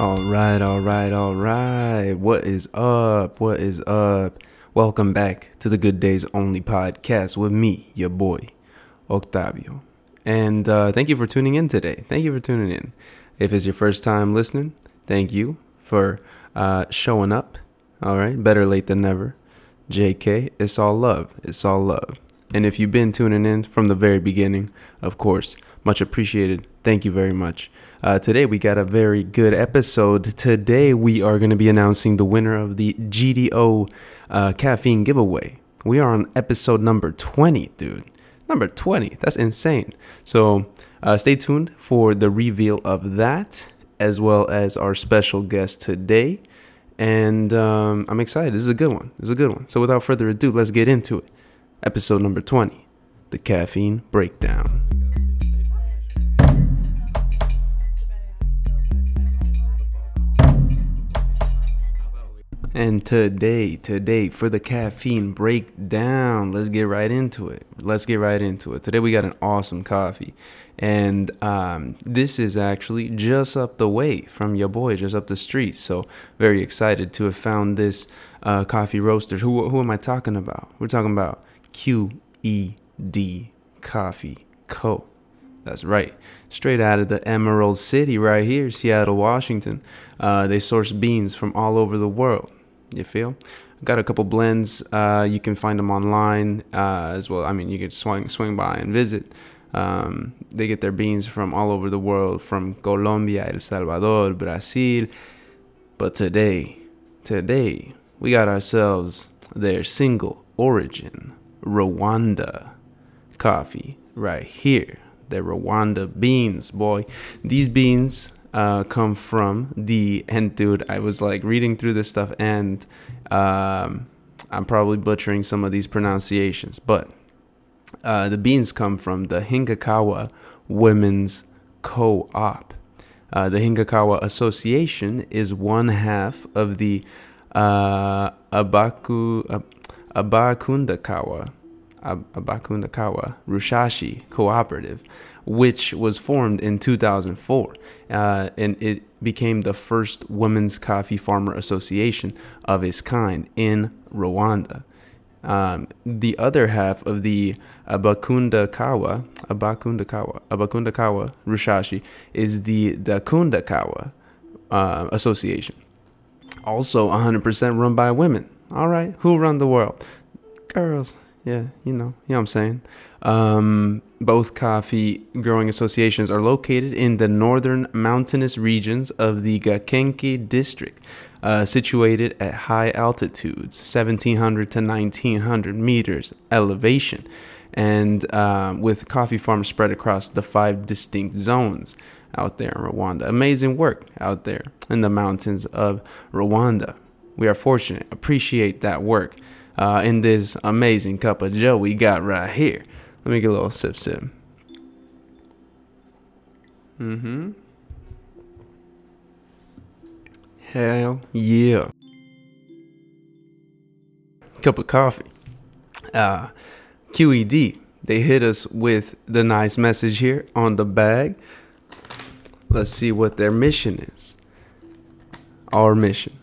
All right, all right, all right. What is up? What is up? Welcome back to the Good Days Only podcast with me, your boy, Octavio. And uh, thank you for tuning in today. Thank you for tuning in. If it's your first time listening, thank you for uh, showing up. All right, better late than never. JK, it's all love. It's all love. And if you've been tuning in from the very beginning, of course, much appreciated. Thank you very much. Uh, today we got a very good episode. Today we are going to be announcing the winner of the GDO uh, caffeine giveaway. We are on episode number 20, dude. Number 20. That's insane. So uh, stay tuned for the reveal of that, as well as our special guest today. And um, I'm excited. This is a good one. This is a good one. So without further ado, let's get into it. Episode number 20 The Caffeine Breakdown. And today, today for the caffeine breakdown, let's get right into it. Let's get right into it. Today we got an awesome coffee, and um, this is actually just up the way from your boy, just up the street. So very excited to have found this uh, coffee roaster. Who who am I talking about? We're talking about QED Coffee Co. That's right. Straight out of the Emerald City, right here, Seattle, Washington. Uh, they source beans from all over the world. You feel? Got a couple blends. Uh, you can find them online uh, as well. I mean, you could swing swing by and visit. Um, they get their beans from all over the world, from Colombia, El Salvador, Brazil. But today, today, we got ourselves their single origin, Rwanda coffee right here. The Rwanda beans, boy. These beans uh, come from the and dude i was like reading through this stuff and um, i'm probably butchering some of these pronunciations but uh, the beans come from the hingakawa women's co-op. Uh, the hingakawa association is one half of the uh, abaku abakundakawa abakundakawa rushashi cooperative which was formed in 2004. Uh, and it became the first women's coffee farmer association of its kind in Rwanda. Um, the other half of the Abakunda Kawa, Abakunda Kawa, Abakunda Kawa Rushashi is the Dakunda Kawa uh, Association. Also 100% run by women. All right, who run the world? Girls. Yeah, you know, you know what I'm saying. Um, both coffee growing associations are located in the northern mountainous regions of the Gakenke district, uh, situated at high altitudes, 1700 to 1900 meters elevation, and uh, with coffee farms spread across the five distinct zones out there in Rwanda. Amazing work out there in the mountains of Rwanda. We are fortunate, appreciate that work uh, in this amazing cup of Joe we got right here. Let me get a little sip sip. Mm-hmm. Hell yeah. Cup of coffee. Uh, QED, they hit us with the nice message here on the bag. Let's see what their mission is. Our mission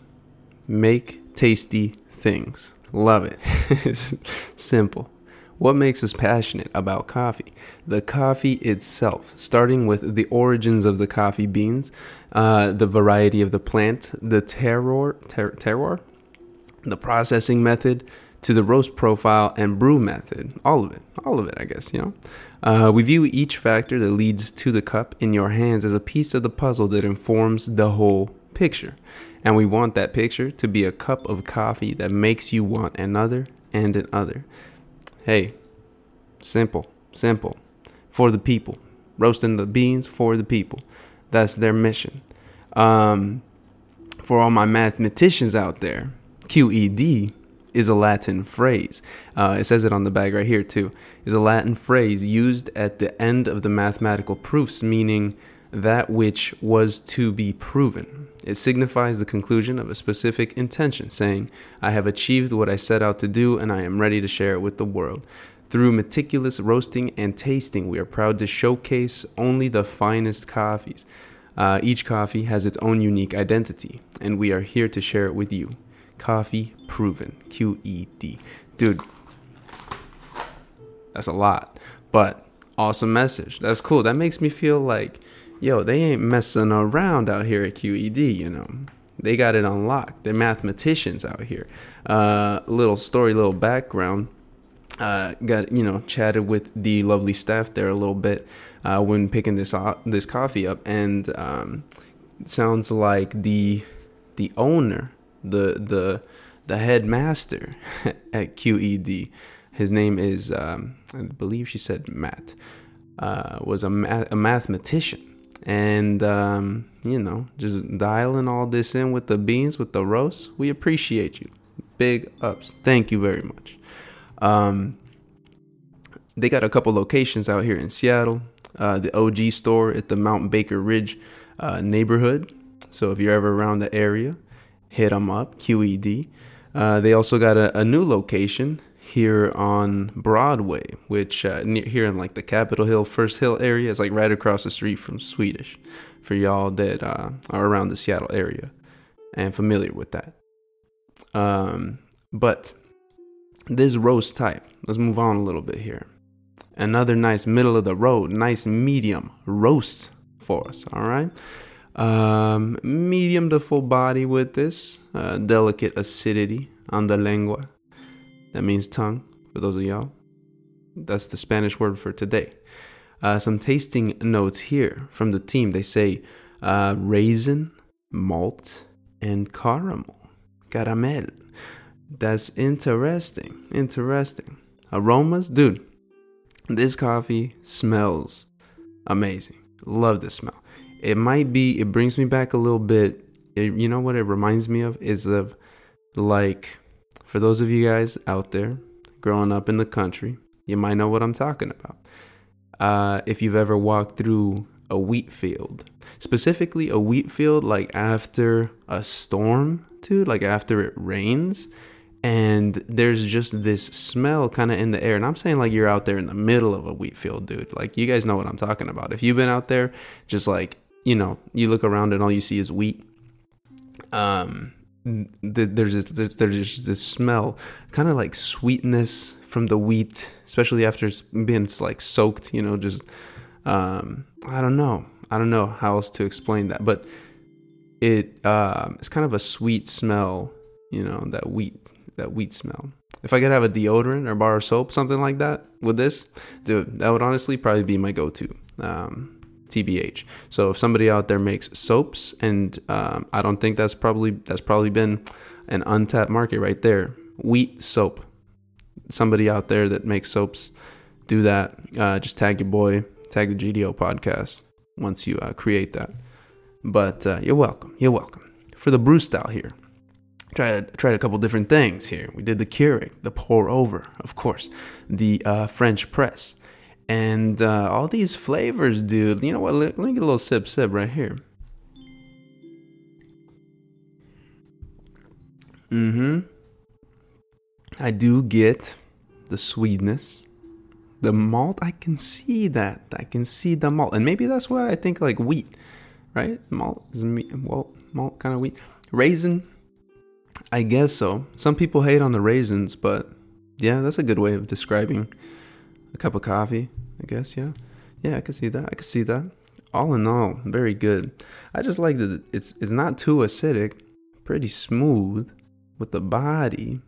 make tasty things. Love it. it's simple. What makes us passionate about coffee? The coffee itself, starting with the origins of the coffee beans, uh, the variety of the plant, the terroir, ter- the processing method, to the roast profile and brew method. All of it. All of it, I guess, you know. Uh, we view each factor that leads to the cup in your hands as a piece of the puzzle that informs the whole picture. And we want that picture to be a cup of coffee that makes you want another and another. Hey, simple, simple. For the people. Roasting the beans for the people. That's their mission. Um, for all my mathematicians out there, QED is a Latin phrase. Uh, it says it on the bag right here, too. Is a Latin phrase used at the end of the mathematical proofs, meaning that which was to be proven. It signifies the conclusion of a specific intention, saying, I have achieved what I set out to do and I am ready to share it with the world. Through meticulous roasting and tasting, we are proud to showcase only the finest coffees. Uh, each coffee has its own unique identity, and we are here to share it with you. Coffee Proven, Q E D. Dude, that's a lot, but awesome message. That's cool. That makes me feel like, yo, they ain't messing around out here at QED, you know. They got it unlocked. They're mathematicians out here. Uh, little story, little background. Uh, got you know chatted with the lovely staff there a little bit uh, when picking this this coffee up, and um, sounds like the the owner, the the the headmaster at QED. His name is, um, I believe she said Matt, uh, was a, ma- a mathematician. And, um, you know, just dialing all this in with the beans, with the roast. We appreciate you. Big ups. Thank you very much. Um, they got a couple locations out here in Seattle. Uh, the OG store at the Mount Baker Ridge uh, neighborhood. So if you're ever around the area, hit them up, QED. Uh, they also got a, a, new location here on Broadway, which uh, near, here in like the Capitol Hill, First Hill area, is like right across the street from Swedish. For y'all that uh, are around the Seattle area and familiar with that. Um, but this roast type, let's move on a little bit here. Another nice middle of the road, nice medium roast for us. All right. Um, medium to full body with this, uh, delicate acidity on the lengua that means tongue, for those of y'all. That's the Spanish word for today. Uh, some tasting notes here from the team. They say uh, raisin, malt, and caramel. Caramel. That's interesting. Interesting. Aromas, dude. This coffee smells amazing. Love the smell. It might be, it brings me back a little bit. It, you know what it reminds me of? Is of like for those of you guys out there growing up in the country, you might know what I'm talking about. Uh, if you've ever walked through a wheat field, specifically a wheat field like after a storm, too, like after it rains, and there's just this smell kind of in the air. And I'm saying like you're out there in the middle of a wheat field, dude. Like you guys know what I'm talking about. If you've been out there, just like you know, you look around and all you see is wheat. Um, there's this, there's just this smell, kind of like sweetness from the wheat, especially after it's been like soaked. You know, just um, I don't know, I don't know how else to explain that, but it uh, it's kind of a sweet smell. You know, that wheat that wheat smell. If I could have a deodorant or bar of soap, something like that with this, dude, that would honestly probably be my go-to. Um, TBH. So if somebody out there makes soaps, and um, I don't think that's probably that's probably been an untapped market right there. Wheat soap. Somebody out there that makes soaps, do that. Uh, just tag your boy, tag the GDO podcast once you uh, create that. But uh, you're welcome. You're welcome for the brew style here. Tried tried a couple different things here. We did the Keurig, the pour over, of course, the uh, French press and uh, all these flavors, dude. You know what? Let, let me get a little sip, sip right here. Mm-hmm. I do get the sweetness, the malt. I can see that. I can see the malt, and maybe that's why I think like wheat, right? Malt is well, malt kind of wheat. Raisin, I guess so. Some people hate on the raisins, but yeah, that's a good way of describing a cup of coffee, I guess. Yeah, yeah, I can see that. I can see that. All in all, very good. I just like that it's it's not too acidic, pretty smooth with the body.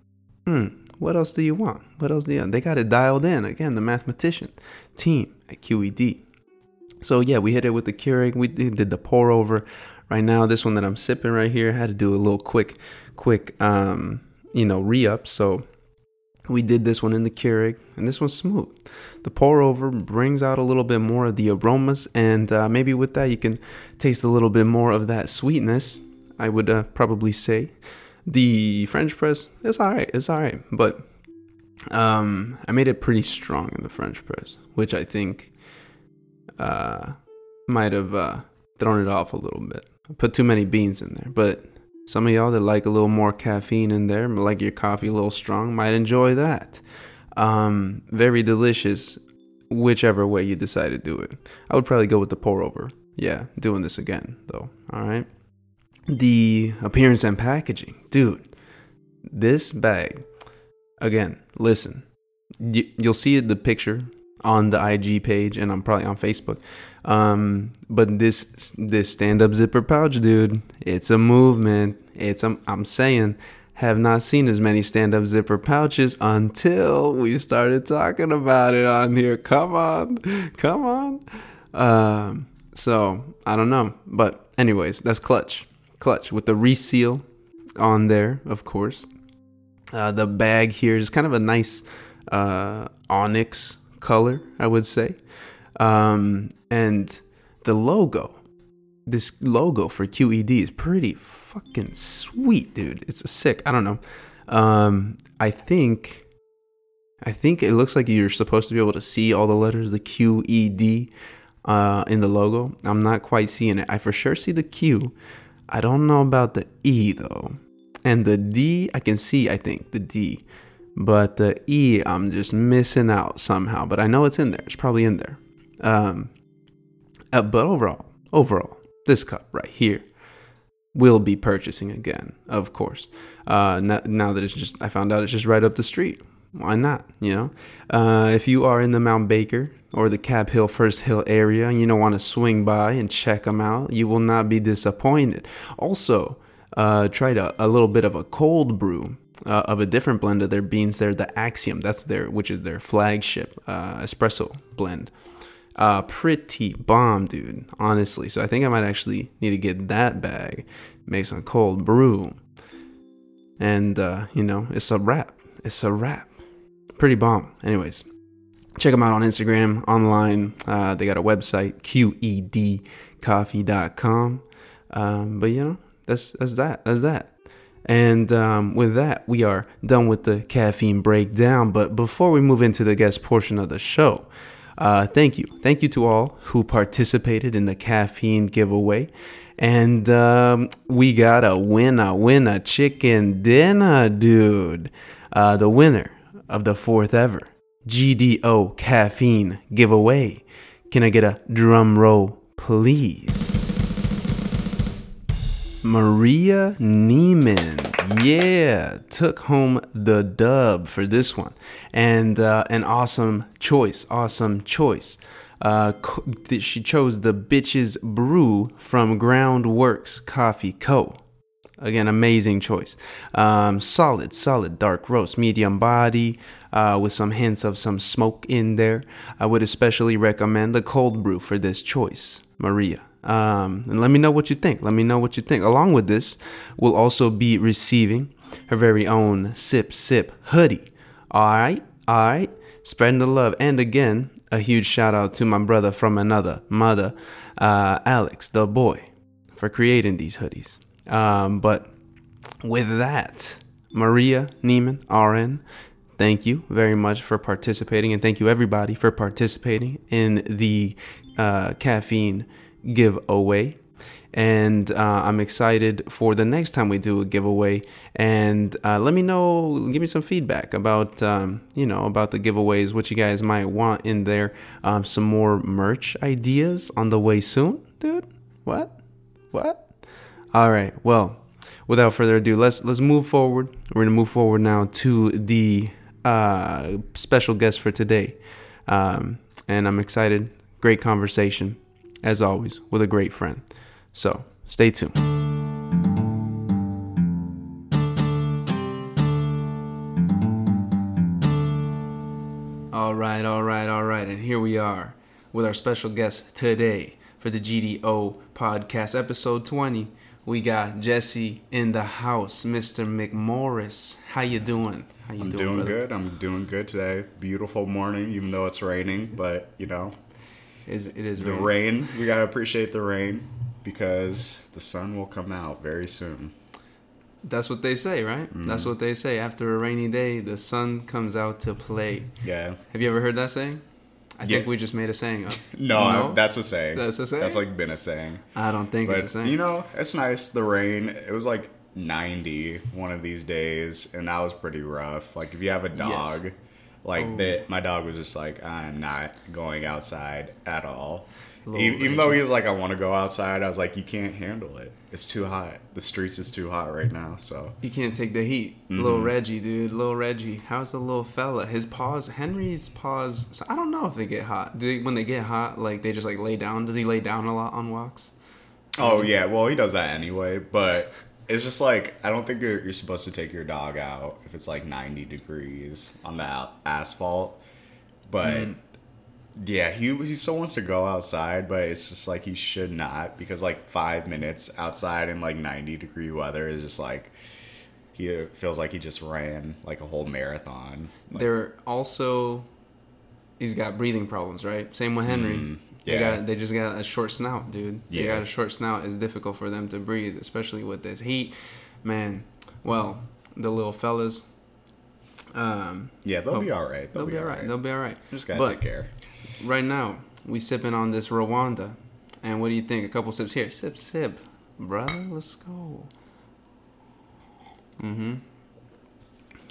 Hmm. What else do you want? What else do you want? They got it dialed in. Again, the mathematician team at QED. So yeah, we hit it with the Keurig. We did the pour over. Right now, this one that I'm sipping right here had to do a little quick, quick, um, you know, re up. So we did this one in the Keurig, and this one's smooth. The pour over brings out a little bit more of the aromas, and uh, maybe with that you can taste a little bit more of that sweetness. I would uh, probably say the French press is alright, it's alright, but um, I made it pretty strong in the French press, which I think uh, might have uh, thrown it off a little bit. I put too many beans in there, but some of y'all that like a little more caffeine in there, like your coffee a little strong, might enjoy that. Um, very delicious, whichever way you decide to do it. I would probably go with the pour over. yeah, doing this again though. All right. The appearance and packaging, dude. This bag, again. Listen, you, you'll see the picture on the IG page, and I'm probably on Facebook. Um, but this this stand up zipper pouch, dude, it's a movement. It's a, I'm saying have not seen as many stand up zipper pouches until we started talking about it on here. Come on, come on. Um, so I don't know, but anyways, that's clutch, clutch with the reseal on there, of course. Uh, the bag here is kind of a nice uh, onyx color, I would say, um, and the logo this logo for QED is pretty fucking sweet, dude. It's a sick. I don't know. Um, I think, I think it looks like you're supposed to be able to see all the letters, the QED, uh, in the logo. I'm not quite seeing it. I for sure see the Q. I don't know about the E though, and the D I can see. I think the D, but the E I'm just missing out somehow. But I know it's in there. It's probably in there. Um, uh, but overall, overall, this cup right here will be purchasing again, of course. Uh, now, now, that it's just, I found out it's just right up the street. Why not? You know, uh, if you are in the Mount Baker or the Cap Hill First Hill area and you don't want to swing by and check them out, you will not be disappointed. Also, uh, tried a, a little bit of a cold brew uh, of a different blend of their beans there, the Axiom. That's their, which is their flagship uh, espresso blend. Uh, pretty bomb, dude. Honestly, so I think I might actually need to get that bag, make some cold brew, and uh, you know, it's a wrap. It's a wrap. Pretty bomb. Anyways, check them out on Instagram, online. Uh, they got a website, qedcoffee.com. Um, but you know, that's that's that. That's that. And um, with that, we are done with the caffeine breakdown. But before we move into the guest portion of the show, uh, thank you. Thank you to all who participated in the caffeine giveaway. And um, we got a winner, winner chicken dinner, dude. Uh, the winner of the fourth ever GDO caffeine giveaway. Can I get a drum roll, please? Maria Neiman yeah, took home the dub for this one, and uh, an awesome choice. Awesome choice. Uh, she chose the bitches brew from Groundworks Coffee Co. Again, amazing choice. Um, solid, solid dark roast, medium body, uh, with some hints of some smoke in there. I would especially recommend the cold brew for this choice, Maria. Um, and let me know what you think. Let me know what you think. Along with this, we'll also be receiving her very own Sip Sip hoodie. All right, all right. Spreading the love. And again, a huge shout out to my brother from another mother, uh, Alex, the boy, for creating these hoodies. Um, but with that, Maria Neiman, RN, thank you very much for participating. And thank you, everybody, for participating in the uh, caffeine giveaway. And uh, I'm excited for the next time we do a giveaway. And uh, let me know, give me some feedback about, um, you know, about the giveaways, what you guys might want in there. Um, some more merch ideas on the way soon, dude. What? What? All right. Well, without further ado, let's let's move forward. We're gonna move forward now to the uh, special guest for today, um, and I'm excited. Great conversation as always, with a great friend. So stay tuned. All right, all right, all right. And here we are with our special guest today for the GDO podcast, episode 20. We got Jesse in the house, Mr. McMorris. How you doing? How you I'm doing, doing good. I'm doing good today. Beautiful morning, even though it's raining, but you know, is it is the rain. We gotta appreciate the rain because the sun will come out very soon. That's what they say, right? Mm. That's what they say. After a rainy day, the sun comes out to play. Yeah. Have you ever heard that saying? I yeah. think we just made a saying up. no, no, that's a saying. That's a saying. That's like been a saying. I don't think but, it's a saying. You know, it's nice. The rain. It was like 90 one of these days, and that was pretty rough. Like if you have a dog. Yes like oh. that, my dog was just like, I'm not going outside at all. Little E- even though he was like, I want to go outside, I was like, you can't handle it. It's too hot. The streets is too hot right now. So You can't take the heat. Mm-hmm. Little Reggie, dude. Little Reggie. How's the little fella? His paws, Henry's paws. So I don't know if they get hot. Do they, when they get hot, like they just like lay down? Does he lay down a lot on walks? Oh yeah, well he does that anyway, but it's just like I don't think you're, you're supposed to take your dog out if it's like 90 degrees on the asphalt. But Mm-hmm. yeah, he he still wants to go outside, but it's just like he should not because like five minutes outside in like 90 degree weather is just like he feels like he just ran like a whole marathon. Like, They're also. He's got breathing problems, right? Same with Henry. Mm, They yeah. got they just got a short snout, dude. They got a short snout. It's difficult for them to breathe, especially with this heat. Man, well, the little fellas. Um, yeah, they'll be all right. they'll be all right. They'll be all right. just gotta but- take care. right now we sipping on this Rwanda, and what do you think? A couple sips here, sip, sip, brother. Let's go. Mm-hmm.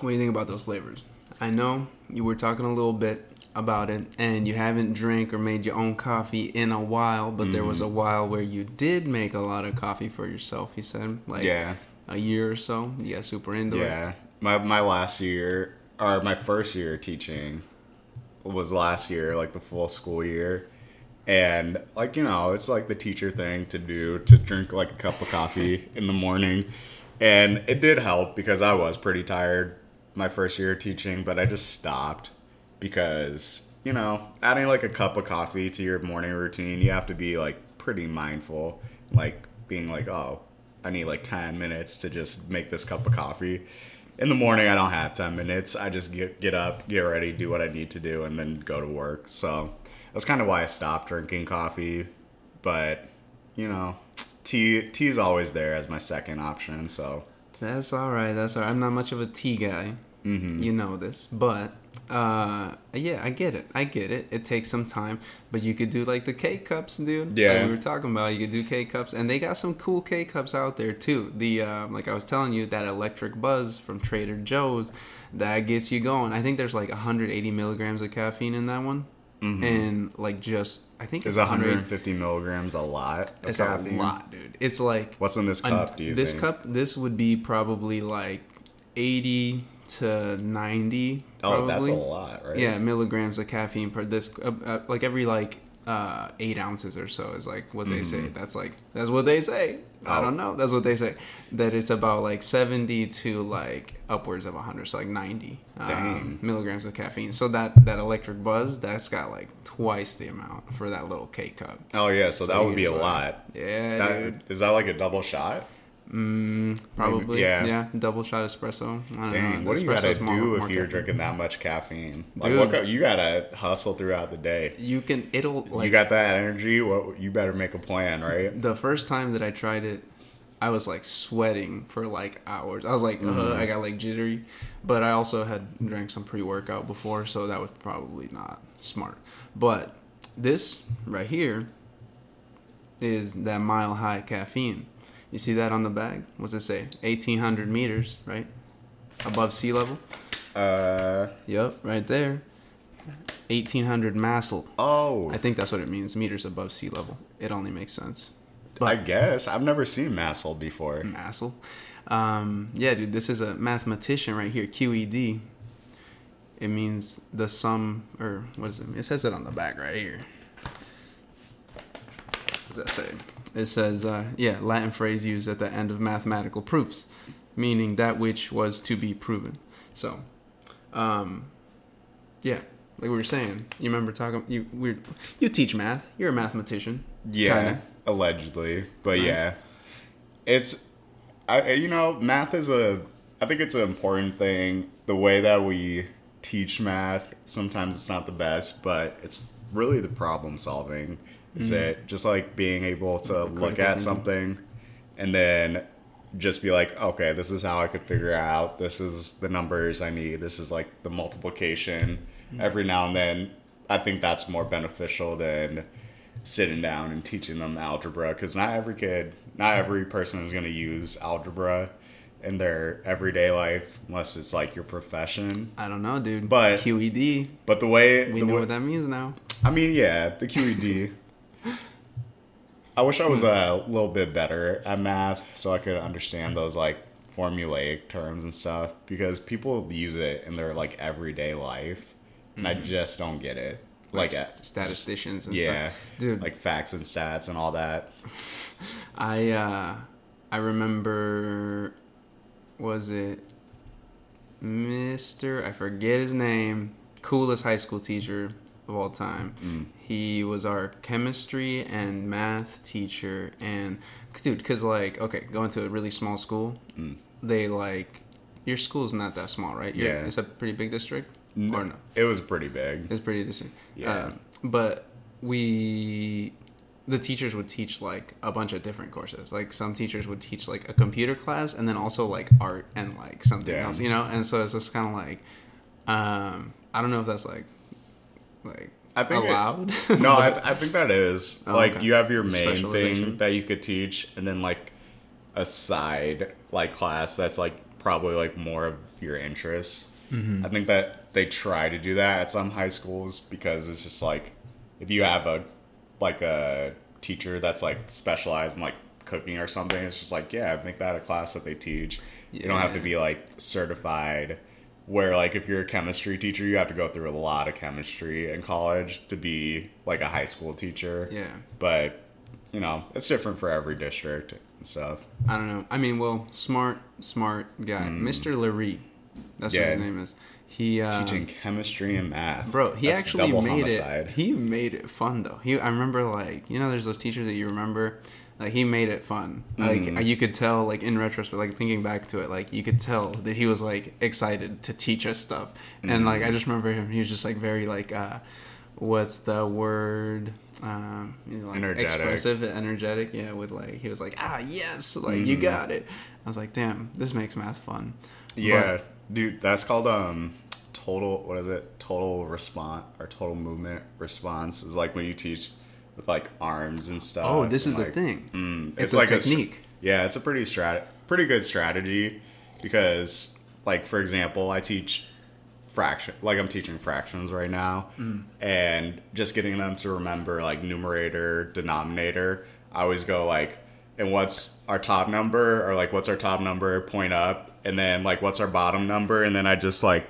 What do you think about those flavors? I know you were talking a little bit about it, and you haven't drank or made your own coffee in a while, but there Mm-hmm. was a while where you did make a lot of coffee for yourself. You said like Yeah. a year or so. Yeah, super into it. Yeah, my my last year or my first year teaching was last year, like the full school year, and like you know, it's like the teacher thing to do to drink like a cup of coffee in the morning, and it did help because I was pretty tired my first year of teaching, but I just stopped because you know adding like a cup of coffee to your morning routine, you have to be like pretty mindful, like being like oh I need like 10 minutes to just make this cup of coffee. In the morning, I don't have 10 minutes. I just get, get up, get ready, do what I need to do, and then go to work. So that's kind of why I stopped drinking coffee. But, you know, tea tea is always there as my second option. So, That's all right. That's all right. I'm not much of a tea guy. Mm-hmm. You know this, but uh, yeah, I get it. I get it. It takes some time, but you could do like the K cups, dude. Yeah. like we were talking about. You could do K cups, and they got some cool K cups out there too. The uh, like I was telling you, that electric buzz from Trader Joe's that gets you going. I think there's like 180 milligrams of caffeine in that one, and like just I think is it's 100. 150 milligrams a lot of It's caffeine? a lot, dude. It's like What's in this an- cup, do you this think? cup this would be probably like 80 to 90 Oh, that's a lot, right? yeah milligrams of caffeine per this uh, uh, like every like uh eight ounces or so is like what they say that's like that's what they say i Mm-hmm. Oh. don't know that's what they say that it's about like 70 to like upwards of 100 so like 90 um, milligrams of caffeine so that that electric buzz that's got like twice the amount for that little k cup Oh, yeah, so, that would be a like, lot. yeah That- dude Is that like a double shot? Mm, probably. yeah. yeah. Double shot espresso. I don't Dang, know. what do you gotta Espresso's more- do if more you're caffeine. drinking that much caffeine? Like, Dude. what you gotta hustle throughout the day. You can. It'll like you got that energy. What you better make a plan, right? the first time that I tried it, I was like sweating for like hours. I was like, uh, I got like jittery, but I also had drank some pre workout before, so that was probably not smart. But this right here is that mile high caffeine. You see that on the bag? What's it say? Eighteen hundred meters, right? Above sea level. Uh Yep, right there. 1800 masel. oh, I think that's what it means, meters above sea level. It only makes sense. I guess I've never seen Massel before. Masel. Um, yeah, dude, this is a mathematician right here, QED. It means the sum, or what is it? It says it on the back right here. What does that say? It says, uh, yeah, Latin phrase used at the end of mathematical proofs, meaning that which was to be proven. So, um, yeah, like we were saying, you remember talking, you we you teach math, you're a mathematician. Yeah, Kinda. allegedly, but Right. yeah, it's I I- you know math is a I think it's an important thing. The way that we teach math sometimes it's not the best, but it's really the problem solving. Is mm. it just like being able to look at thinking. something and then just be like, okay, this is how I could figure out. This is the numbers I need. This is like the multiplication. Mm. Every now and then, I think that's more beneficial than sitting down and teaching them algebra because not every kid, not mm. every person is going to use algebra in their everyday life unless it's like your profession. I don't know, dude. But- QED, But the way, we the know way what that means now. I mean, yeah, the QED. I wish I was a little bit better at math so I could understand those like formulaic terms and stuff because people use it in their like everyday life and I just don't get it. Like, Like st- statisticians and yeah, stuff. Dude, like facts and stats and all that. I uh I remember was it Mr. I forget his name, coolest high school teacher of all time. Mm. He was our chemistry and math teacher and dude cuz like okay, going to a really small school, Mm. they like your school's not that small, right? You're- Yeah. It's a pretty big district or no? It was pretty big. It's pretty district. Yeah. Uh, but we, the teachers would teach like a bunch of different courses. Like some teachers would teach like a computer class and then also like art and like something Yeah. else, you know? And so it's just kind of like, um, I don't know if that's like, like I think it- allowed. no, I, I think that is Oh, like okay. you have your main thing that you could teach, and then like a side like class that's like probably like more of your interest. Mm-hmm. I think that they try to do that at some high schools because it's just like if you have a like a teacher that's like specialized in like cooking or something, it's just like yeah, make that a class that they teach. You don't have to be like certified. Where like if you're a chemistry teacher, you have to go through a lot of chemistry in college to be like a high school teacher. yeah. But you know, it's different for every district and stuff. I don't know. I mean, well, smart, smart guy. Mr. Larry. That's what Mm. His name is. He, uh, Teaching chemistry and math. Bro, he That's actually made homicide. it. He made it fun though. He, I remember like you know, there's those teachers that you remember. Like he made it fun. Like Mm-hmm. you could tell, like in retrospect, like thinking back to it, like you could tell that he was like excited to teach us stuff. And like Mm-hmm. I just remember him. He was just like very like, uh, what's the word? Um, you know, like Energetic. expressive, energetic. Yeah, with like he was like, ah, yes, like you Mm-hmm. got it. I was like, damn, this makes math fun. Yeah, dude, that's called um total. What is it? Total response or total movement response is like when you teach with like arms and stuff. Oh, this is a thing. Mm, It's it's, a like a technique. yeah, it's a pretty strat, pretty good strategy because, like, for example, I teach fraction, like I'm teaching fractions right now, Mm. and just getting them to remember like numerator, denominator. I always go like, and what's our top number, or like what's our top number? Point up, and then like what's our bottom number, and then I just like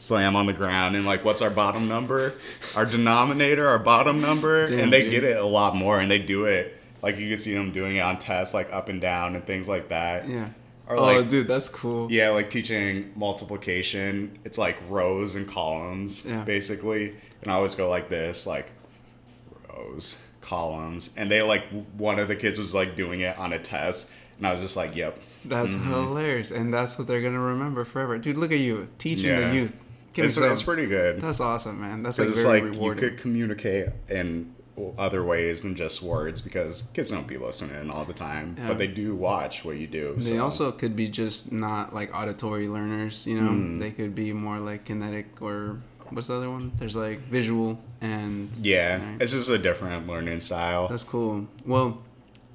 slam on the ground and like what's our bottom number our denominator our bottom number Damn, and they dude. get it a lot more and they do it like you can see them doing it on tests like up and down and things like that Yeah. or oh, like dude, that's cool. yeah like teaching multiplication it's like rows and columns Yeah. basically and i always go like this like rows columns and they like one of the kids was like doing it on a test and i was just like yep That's Mm-hmm. hilarious, and that's what they're gonna remember forever, dude. Look at you teaching Yeah. the youth. Give it's, it's pretty good That's awesome, man. That's like very it's like rewarding. you could communicate in other ways than just words because kids don't be listening all the time, Yeah. but they do watch what you do. They so. also could be just not like auditory learners, you know. Hmm. They could be more like kinetic or what's the other one? There's like visual and yeah, Right. it's just a different learning style. That's cool. Well,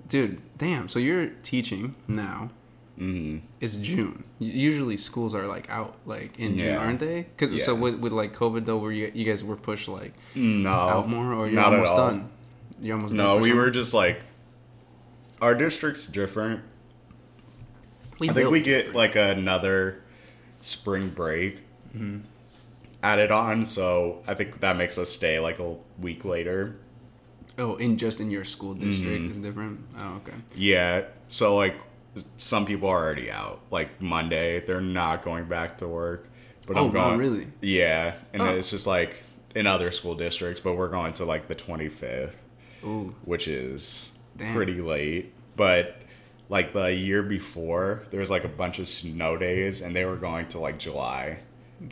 dude, damn. So you're teaching now. Hmm It's June. Usually schools are like out like in June, aren't they? Cause so with with like COVID though, were you you guys were pushed like No, out more or you're almost done? You're almost. No, we were just like our district's different. We I think we get different. like another spring break Mm-hmm. added on, so I think that makes us stay like a week later. oh in just in your school district Mm-hmm. is different. Oh okay. Yeah, so like some people are already out. Like Monday, they're not going back to work. But Oh, I'm no, really? Yeah, and Oh. it's just like in other school districts, but we're going to like the 25th, Ooh. which is Damn. pretty late. But like the year before, there was like a bunch of snow days, and they were going to like July.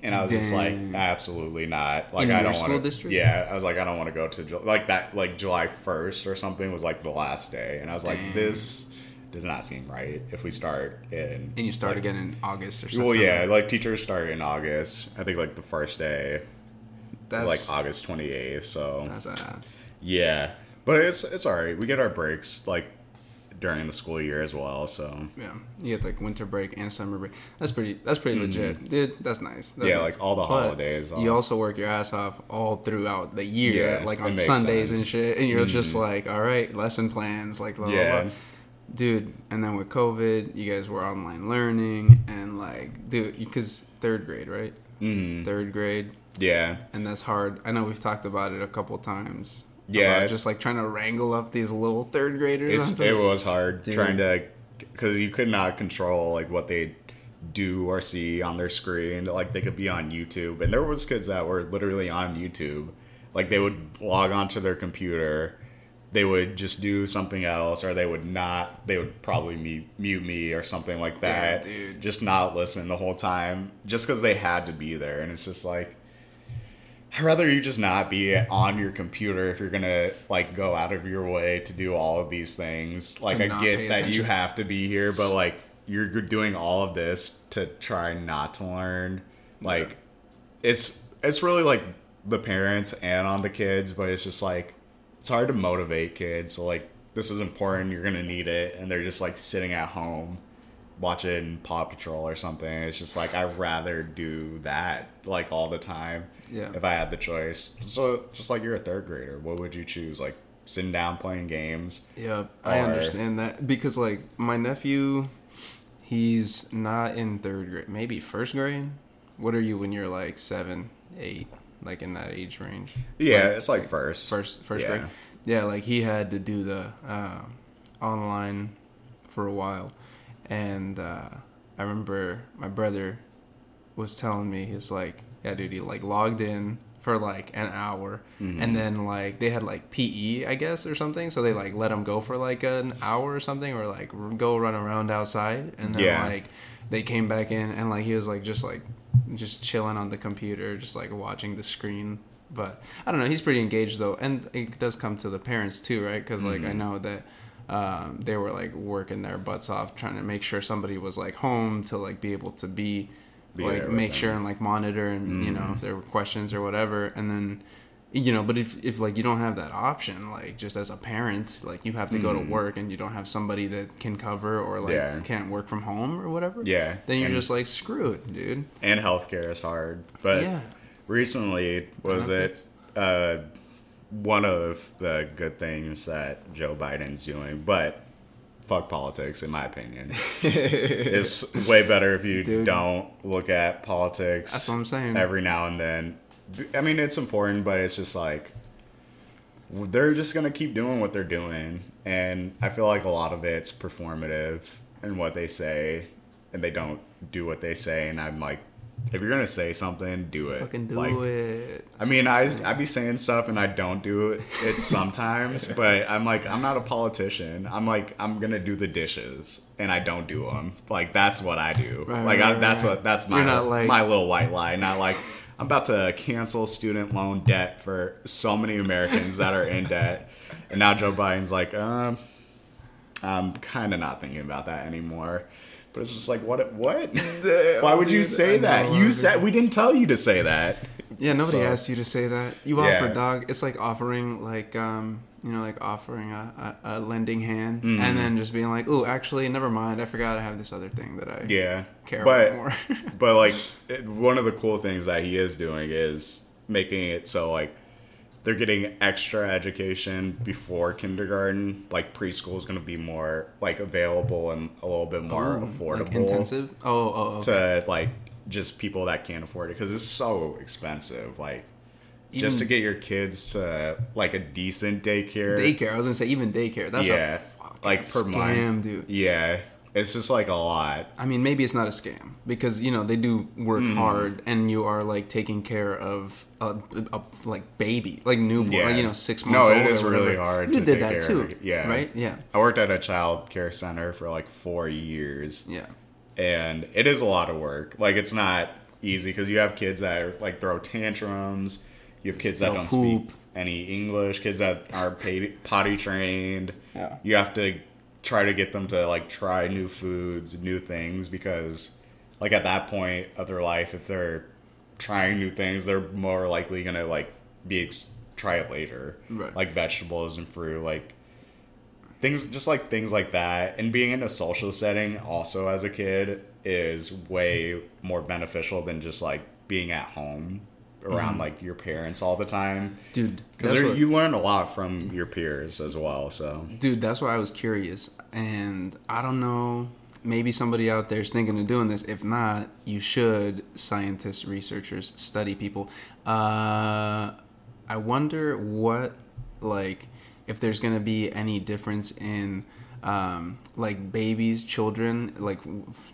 And I was just like, absolutely not. Like In I don't want to. Yeah, I was like, I don't want to go to like that. Like July first or something was like the last day, and I was like, Dang. this does not seem right if we start in. And you start like, again in August or something. Well, yeah, like teachers start in August. I think like the first day That's like August twenty eighth. So that's ass. yeah, but it's it's all right. We get our breaks like during the school year as well. So Yeah, you get like winter break and summer break. That's pretty. That's pretty legit, dude. That's nice. That's Mm-hmm. Yeah, nice. like all the holidays, all- You also work your ass off all throughout the year, Yeah, like on Sundays sense. Mm-hmm. and shit. And you're just like, all right, lesson plans, like blah, blah, Yeah. blah. Dude. And then with COVID, you guys were online learning, and like, dude, because third grade, right? mm, Third grade, yeah, and that's hard. I know we've talked about it a couple times. Yeah. just like trying to wrangle up these little third graders. it's it was hard Dude. trying to because you could not control like what they do or see on their screen. Like they could be on YouTube, and there was kids that were literally on YouTube. Like they would log onto their computer, they would just do something else, or they would not. They would probably mute, mute me or something like that. Just not listen the whole time, just because they had to be there. And it's just like. I'd rather you just not be on your computer if you're gonna like go out of your way to do all of these things. Like I get that you have to be here, but like you're you're doing all of this to try not to learn. Like it's it's really like the parents and on the kids, but it's just like it's hard to motivate kids. So like this is important, you're gonna need it, and they're just like sitting at home watching Paw Patrol or something. It's just like I'd rather do that like all the time. Yeah. If I had the choice, so just like you're a third grader, what would you choose? Like sitting down playing games? Yeah, I Or- understand that because like my nephew, he's not in third grade, maybe first grade. What are you when you're like seven, eight, like in that age range? Yeah, Like, it's like first. first first Yeah. grade. Yeah, like he had to do the um online for a while, and uh, I remember my brother was telling me he's like, yeah, dude, he like logged in for like an hour, Mm-hmm. and then like they had like PE, I guess, or something. So they like let him go for like an hour or something, or like go run around outside, and then Yeah. like they came back in, and like he was like just like just chilling on the computer, just like watching the screen. But I don't know. He's pretty engaged though, and it does come to the parents too, right? Because like Mm-hmm. I know that um, they were like working their butts off trying to make sure somebody was like home to like be able to be, Be like make them. sure and like monitor and you know if there were questions or whatever, and then you know but if if like you don't have that option like just as a parent like you have to go to work and you don't have somebody that can cover or like Yeah. can't work from home or whatever Yeah, then you're and- just like screw it dude and healthcare is hard. But Yeah. recently, was it uh, one of the good things that Joe Biden's doing? But fuck politics, in my opinion. it's way better if you Dude. don't look at politics. That's what I'm saying. Every now and then, I mean, it's important, but it's just like they're just gonna keep doing what they're doing, and I feel like a lot of it's performative and what they say, and they don't do what they say, and I'm like, if you're gonna say something, do it. fucking do Like, it I mean, I I be saying stuff and I don't do it. It sometimes, but I'm like, I'm not a politician. I'm like, I'm gonna do the dishes, and I don't do them. Like that's what I do. Right, like right, I, that's right. a that's my like- my little white lie. Not like I'm about to cancel student loan debt for so many Americans that are in debt, and now Joe Biden's like, um, I'm kind of not thinking about that anymore. But it's just like, what? What? Why would you say that? You said we didn't tell you to say that. Yeah, nobody So- asked you to say that. You Yeah. offer dog. It's like offering like um you know like offering a, a, a lending hand Mm-hmm. and then just being like, oh, actually, never mind. I forgot I have this other thing that I Yeah, care but, about more. but like it, one of the cool things that he is doing is making it so like they're getting extra education before kindergarten. Like preschool is going to be more like available and a little bit more Ooh, affordable like intensive. Oh, oh, okay. to like just people that can't afford it because it's so expensive. Like just to get your kids to like a decent daycare. daycare. I was gonna say even daycare. That's yeah, a fucking like per scam, month, dude. Yeah, it's just like a lot. I mean, maybe it's not a scam because you know they do work Mm. hard, and you are like taking care of a, a, like baby, like newborn, Yeah. like, you know, six months it old. is really hard You to did take that care of too, it. Yeah. right? Yeah, I worked at a child care center for like four years, yeah. and it is a lot of work. Like it's not easy because you have kids that are, like throw tantrums. You have kids that don't poop. speak any English. Kids that are potty trained. Yeah. You have to try to get them to like try new foods, new things because like at that point of their life, if they're trying new things, they're more likely gonna like be ex- try it later. Right. Like vegetables and fruit, like things just like things like that and being in a social setting also as a kid is way more beneficial than just like being at home around like your parents all the time dude. because you learn a lot from your peers as well so Dude, that's why I was curious. And I don't know, maybe somebody out there is thinking of doing this. If not, you should, scientists, researchers, study people. Uh, I wonder what, like, if there's going to be any difference in. Um, like babies, children, like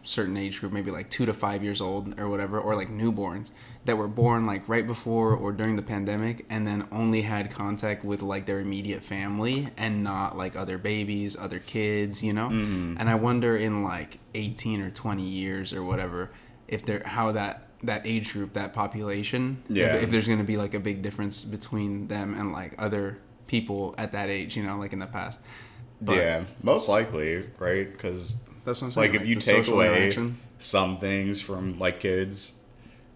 certain age group, maybe like two to five years old or whatever, or like newborns that were born like right before or during the pandemic and then only had contact with like their immediate family and not like other babies, other kids, you know? And I wonder in like 18 or 20 years or whatever if they're how that that age group, that population, if- if, there's going to be like a big difference between them and like other people at that age, you know, like in the past. But yeah most likely right because that's what I'm saying. like if you take away some things from like kids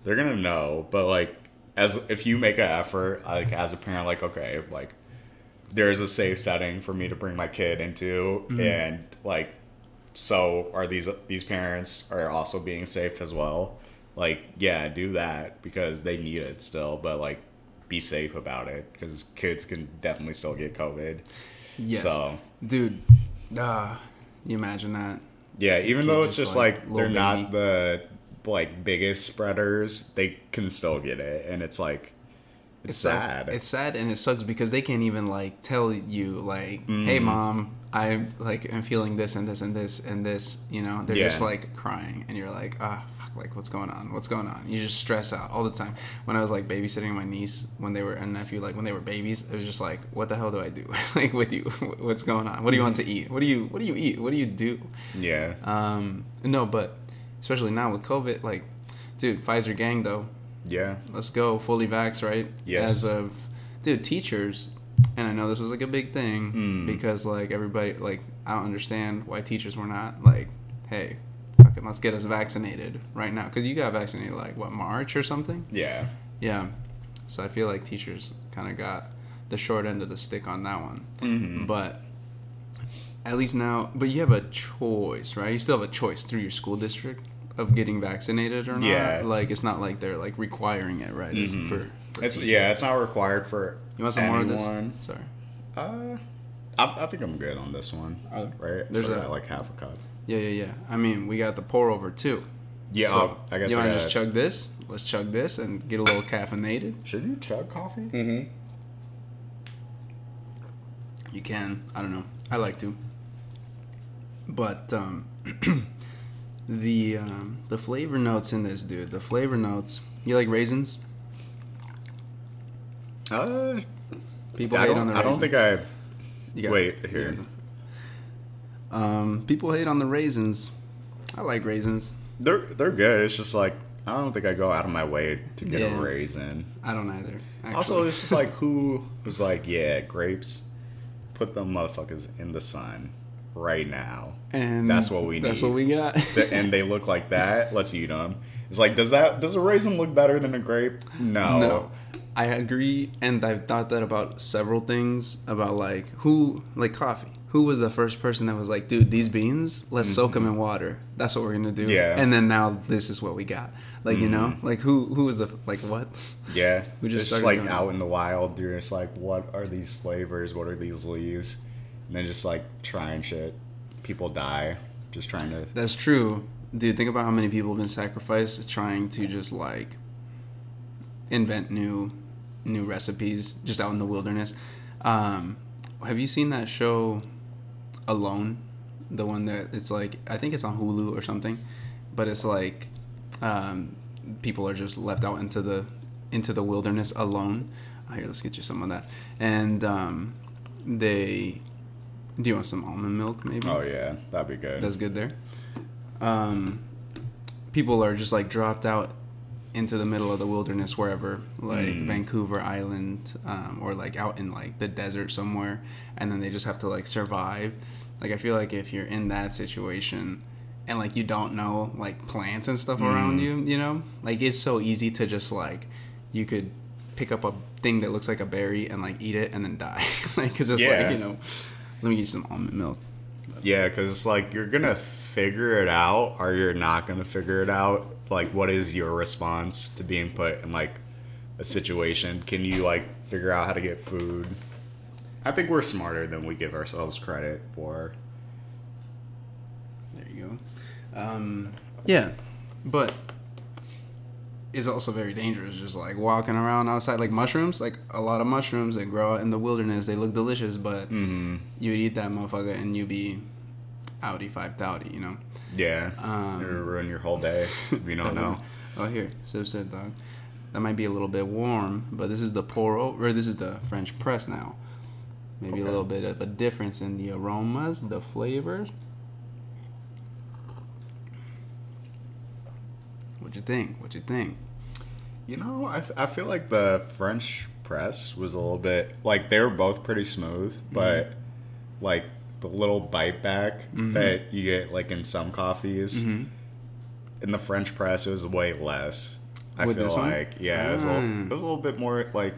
they're gonna know but like as if you make an effort like as a parent like okay like there's a safe setting for me to bring my kid into Mm-hmm. and like so are these these parents are also being safe as well like yeah do that because they need it still but like be safe about it because kids can definitely still get covid Yes. so Dude, uh, you imagine that? Yeah, even though it's just, like, like, they're baby. not the like biggest spreaders, they can still get it, and it's like it's, so- sad. It's sad and it sucks because they can't even like tell you like, "Hey, Mm. mom, I like am feeling this and this and this and this." You know, they're just like crying, and you're like, "Ah, fuck! Like, what's going on? What's going on?" You just stress out all the time. When I was like babysitting my niece when they were and nephew, like when they were babies, it was just like, "What the hell do I do? like with you? What's going on? What do you want to eat? What do you What do you eat? What do you do?" yeah, Um, no, but especially now with COVID, like, dude, Pfizer gang though, yeah, let's go fully vax, right? Yes. As of, dude, teachers, and I know this was like a big thing Mm. because like everybody, like, I don't understand why teachers were not like, hey, fucking, let's get us vaccinated right now because you got vaccinated like what March or something. yeah, Yeah. So I feel like teachers kind of got the short end of the stick on that one. Mhm. But at least now, but you have a choice, right? You still have a choice through your school district of getting vaccinated or not. Yeah. Like it's not like they're like requiring it, right? It's Mhm. for, for it's yeah, it's not required for You want some more of this? Sorry. Uh, I, I think I'm good on this one. Oh, Right, there's so I a- got like half a cup. Yeah, yeah, yeah. I mean, we got the pour over too. Yeah, So, oh, I guess you want to just chug this? Let's chug this and get a little caffeinated. Should you chug coffee? Mm-hmm. You can. I don't know. I like to. But um, the um, the flavor notes in this, dude. The flavor notes. You like raisins? Uh, People I hate don't. on the I don't think I've. You got- wait, here. Um, people hate on the raisins. I like raisins. They're they're good. It's just like I don't think I go out of my way to get Yeah. a raisin. I don't either. Actually. Also, it's just like who was like, yeah, grapes, put them motherfuckers in the sun right now, and that's what we That's need. what we got. And they look like that. Let's eat them. It's like, does that does a raisin look better than a grape? No. No, I agree, and I've thought that about several things about like who like coffee. Who was the first person that was like, dude, these beans, let's soak them in water. That's what we're gonna do. Mm-hmm. Yeah. And then now this is what we got. Like you know, like who who was the like what? Yeah, We just it's just like out in the wild. You're just like, what are these flavors? What are these leaves? And then just like trying shit. People die just trying to. That's true, dude. Think about how many people have been sacrificed trying to just like invent new new recipes just out in the wilderness. Um, have you seen that show Alone? The one that it's like I think it's on Hulu or something, but it's like um, people are just left out into the into the wilderness alone. Oh, here, let's get you some of that. And um, they do you want some almond milk maybe? Oh yeah, that'd be good. That's good there. Um, people are just like dropped out into the middle of the wilderness wherever, like Mm. Vancouver Island, um, or like out in like the desert somewhere, and then they just have to like survive. Like I feel like if you're in that situation and like you don't know like plants and stuff around Mm. you, you know, like it's so easy to just like you could pick up a thing that looks like a berry and like eat it and then die, like because it's Yeah. like you know. Let me get some almond milk. Yeah, because it's like you're gonna figure it out, or you're not gonna figure it out. Like, what is your response to being put in like a situation? Can you like figure out how to get food? I think we're smarter than we give ourselves credit for. There you go. Um, yeah, but it's also very dangerous. Just like walking around outside, like mushrooms, like a lot of mushrooms that grow out in the wilderness. They look delicious, but Mm-hmm. you'd eat that motherfucker and you'd be outy five thouty, you know. Yeah, Um, it'll ruin your whole day if you don't know. Oh, here, sip, sip, dog. That might be a little bit warm, but this is the pour over. Or this is the French press now. Maybe a little bit of a difference in the aromas, the flavors. What do you think? What do you think? You know, I, I feel like the French press was a little bit like they were both pretty smooth, but like the little bite back that you get like in some coffees in the French press, it was way less. I With feel like yeah, it was, a little, Mm. it was a little bit more like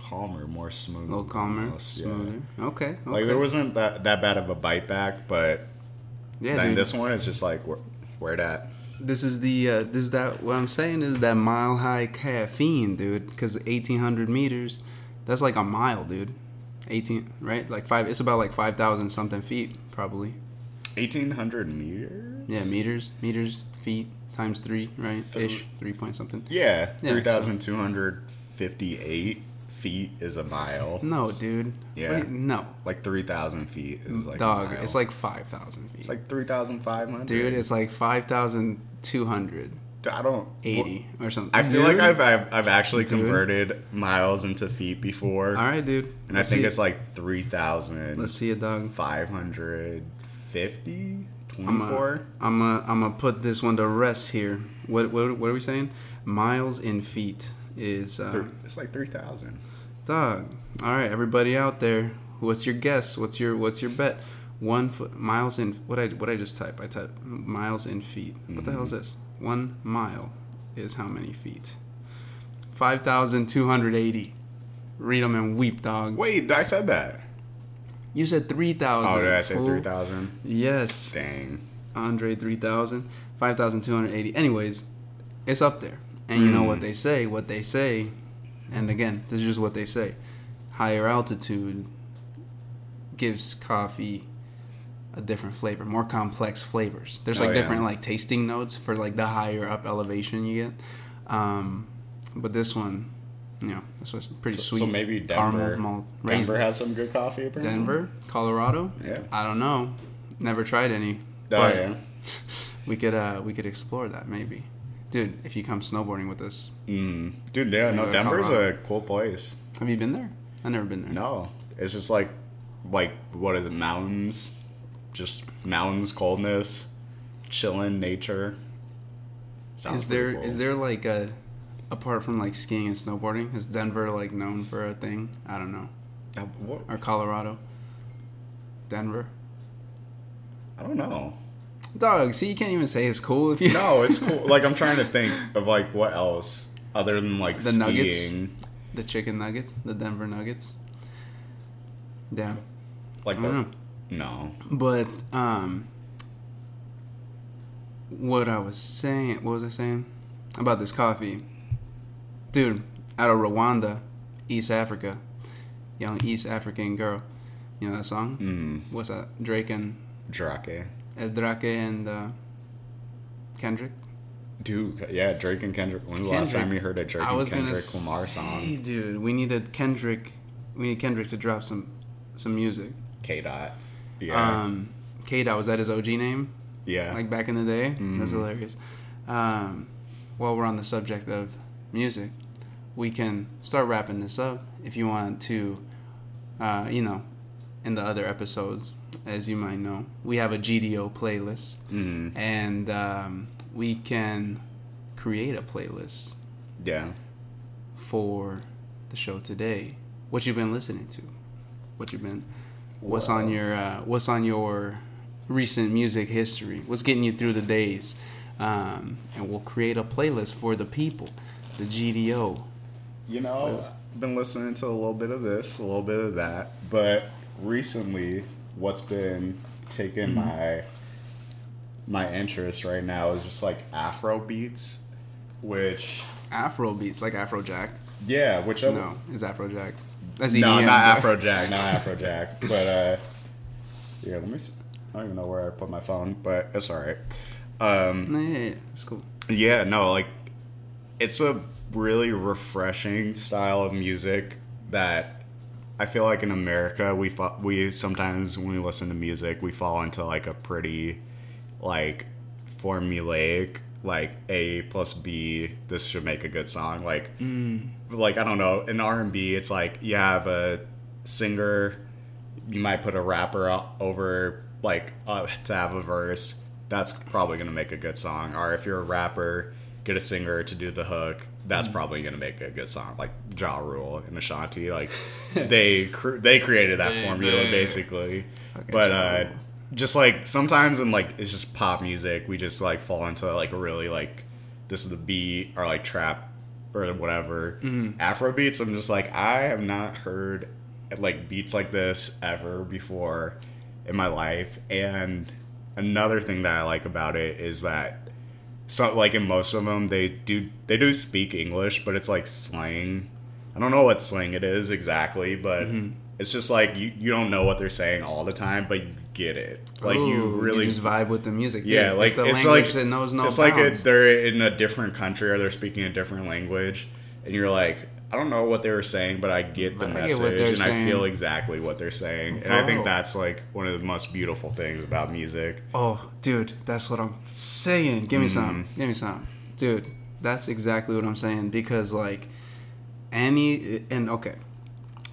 calmer, more smooth, A little calmer, almost, yeah. smoother. Okay, okay. Like there wasn't that that bad of a bite back, but yeah, then dude. this one is just like where, where that. This is the uh, this is that what I'm saying is that mile high caffeine, dude. Because 1800 meters, that's like a mile, dude. 18, right? Like five. It's about like 5,000 something feet, probably. 1800 meters? Yeah, meters, meters, feet times three, right? Ish, three point something. Yeah, Yeah, three thousand two hundred fifty-eight feet is a mile. No, dude. Yeah. You- no, like three thousand feet is like dog. A mile. It's like 5,000 feet. it's like three thousand five hundred. dude, it's like 5,280 I don't. eighty or something. I feel like I've, I've I've actually Dude. converted miles into feet before, All right, dude. and I Let's think see it's like three thousand Let's see it, dog. five hundred fifty. I'm 24? a, I'm a, I'm gonna put this one to rest here. What, what, what are we saying? Miles in feet is uh, It's like three thousand. dog. All right, everybody out there, what's your guess? What's your what's your bet? One foot miles in what I what I just type? I type miles in feet. What the hell is this? One mile is how many feet? Five thousand two hundred eighty. Read them and weep, dog. Wait, I said that. You said three thousand. Oh, did I say three thousand? Yes. Dang. Andre 3000, 5280. Anyways, it's up there. And you know what hmm. they say, what they say, and again, this is just what they say. Higher altitude gives coffee a different flavor, more complex flavors. There's like Oh, yeah. different like tasting notes for like the higher up elevation you get. Um, but this one, you know, this was pretty So, sweet. so maybe Denver. caramel malt Denver has some good coffee. Apparently. Denver, Colorado. Yeah. I don't know. Never tried any. Oh yeah. We could uh we could explore that maybe. Dude, if you come snowboarding with us. Mm. Dude, yeah, no, Denver's a cool place. Have you been there? I've never been there. No, it's just like, like what is it? Mountains, just mountains, coldness, chilling, nature. Sounds is there pretty is there like a apart from like skiing and snowboarding, is Denver like known for a thing? I don't know. Uh, what? Or Colorado? Denver? I don't know. Dog, see you can't even say it's cool if you No, it's cool. like I'm trying to think of like what else other than like The skiing. Nuggets? the chicken nuggets, the Denver nuggets. Yeah. Like I the, don't know. No. But um what I was saying what was I saying? About this coffee. Dude, out of Rwanda, East Africa. Young East African girl. You know that song? Mm. What's that? Drake and Drake. El Drake and uh, Kendrick. Dude, yeah, Drake and Kendrick. When's the last time you heard a Drake I and was gonna Kendrick Lamar say, song? dude, we needed Kendrick. We need Kendrick to drop some some music. K dot. Yeah. Um, K Dot was that his OG name? yeah. like back in the day. That's Mhm. hilarious. Um, while we're on the subject of music, we can start wrapping this up. If you want to, uh, you know, in the other episodes, as you might know, we have a GDO playlist, mm. and um, we can create a playlist Yeah. for the show today. What you've been listening to? What you've been? What's on your uh, What's on your recent music history? What's getting you through the days? Um, and we'll create a playlist for the people, the GDO. You know, I've been listening to a little bit of this, a little bit of that, but recently, what's been taking my my interest right now is just like Afro beats, which Afro beats like Afrojack. yeah, which I, No, is Afrojack. That's no, EDM, not. Afrojack, not Afrojack, but uh, yeah, let me. See. I don't even know where I put my phone, but it's all right. Um, Yeah, yeah, yeah, it's cool. Yeah, no, like it's a really refreshing style of music that I feel like in America we fa- we sometimes when we listen to music we fall into like a pretty like formulaic like A plus B this should make a good song like like I don't know in R and B it's like you have a singer you might put a rapper over like uh, to have a verse that's probably gonna make a good song. Or if you're a rapper get a singer to do the hook that's probably gonna make a good song. Like Ja Rule and Ashanti like they cr- they created that formula basically. Okay, but Ja uh just like sometimes in like it's just pop music we just like fall into like a really like this is the beat or like trap or whatever Mm-hmm. afro beats i'm just like i have not heard like beats like this ever before in my life and another thing that i like about it is that so like in most of them they do they do speak english but it's like slang i don't know what slang it is exactly but Mm-hmm. it's just like you, you don't know what they're saying all the time but you get it like you Ooh, really just vibe with the music. yeah dude. like it's the it's language like that knows no it's like a, they're in a different country or they're speaking a different language and you're like i don't know what they were saying but i get the I message they're and i feel exactly what they're saying and i think that's like one of the most beautiful things about music Oh, dude, that's what I'm saying. Give me Mm-hmm. some. Give me some. Dude, that's exactly what I'm saying because like any and okay.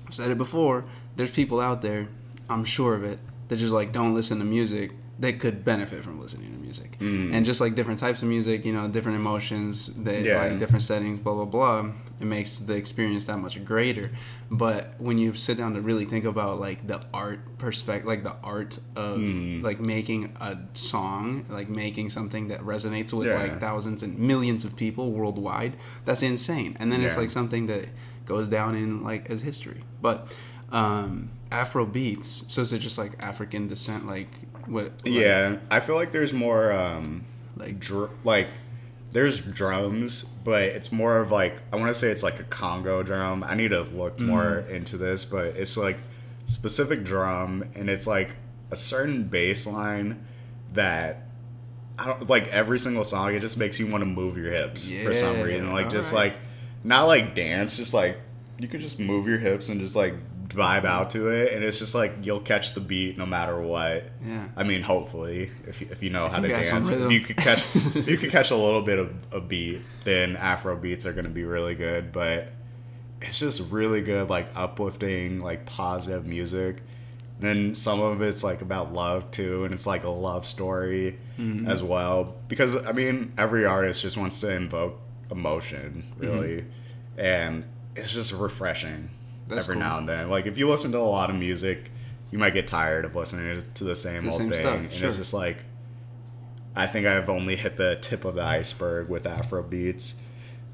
I've said it before, there's people out there, I'm sure of it, that just like don't listen to music that could benefit from listening to music. And just like different types of music, you know, different emotions, that Yeah. like different settings, blah blah blah, it makes the experience that much greater. But when you sit down to really think about like the art perspective, like the art of Mm. like making a song, like making something that resonates with Yeah. like thousands and millions of people worldwide, that's insane. And then it's like something that goes down in like as history. But um Afro beats, so is it just like African descent, like what? like- yeah i feel like there's more um Like- dr- like there's drums but it's more of like i want to say it's like a congo drum i need to look more into this but it's like specific drum and it's like a certain bass line that I don't like every single song. It just makes you want to move your hips for some reason. Like just alright. like not like dance, just like you could just move your hips and just like vibe out to it, and it's just like you'll catch the beat no matter what. Yeah. I mean, hopefully, if you, if you know how you to dance, if you could catch if you could catch a little bit of a beat, then Afro beats are going to be really good. But it's just really good, like uplifting, like positive music. Then some of it's like about love too, and it's like a love story Mm-hmm. as well. Because I mean, every artist just wants to invoke emotion, really, and it's just refreshing Mm-hmm. That's every cool. now and then. Like if you listen to a lot of music, you might get tired of listening to the same The old same thing, stuff, and sure. it's just like I think I've only hit the tip of the iceberg with Afro beats.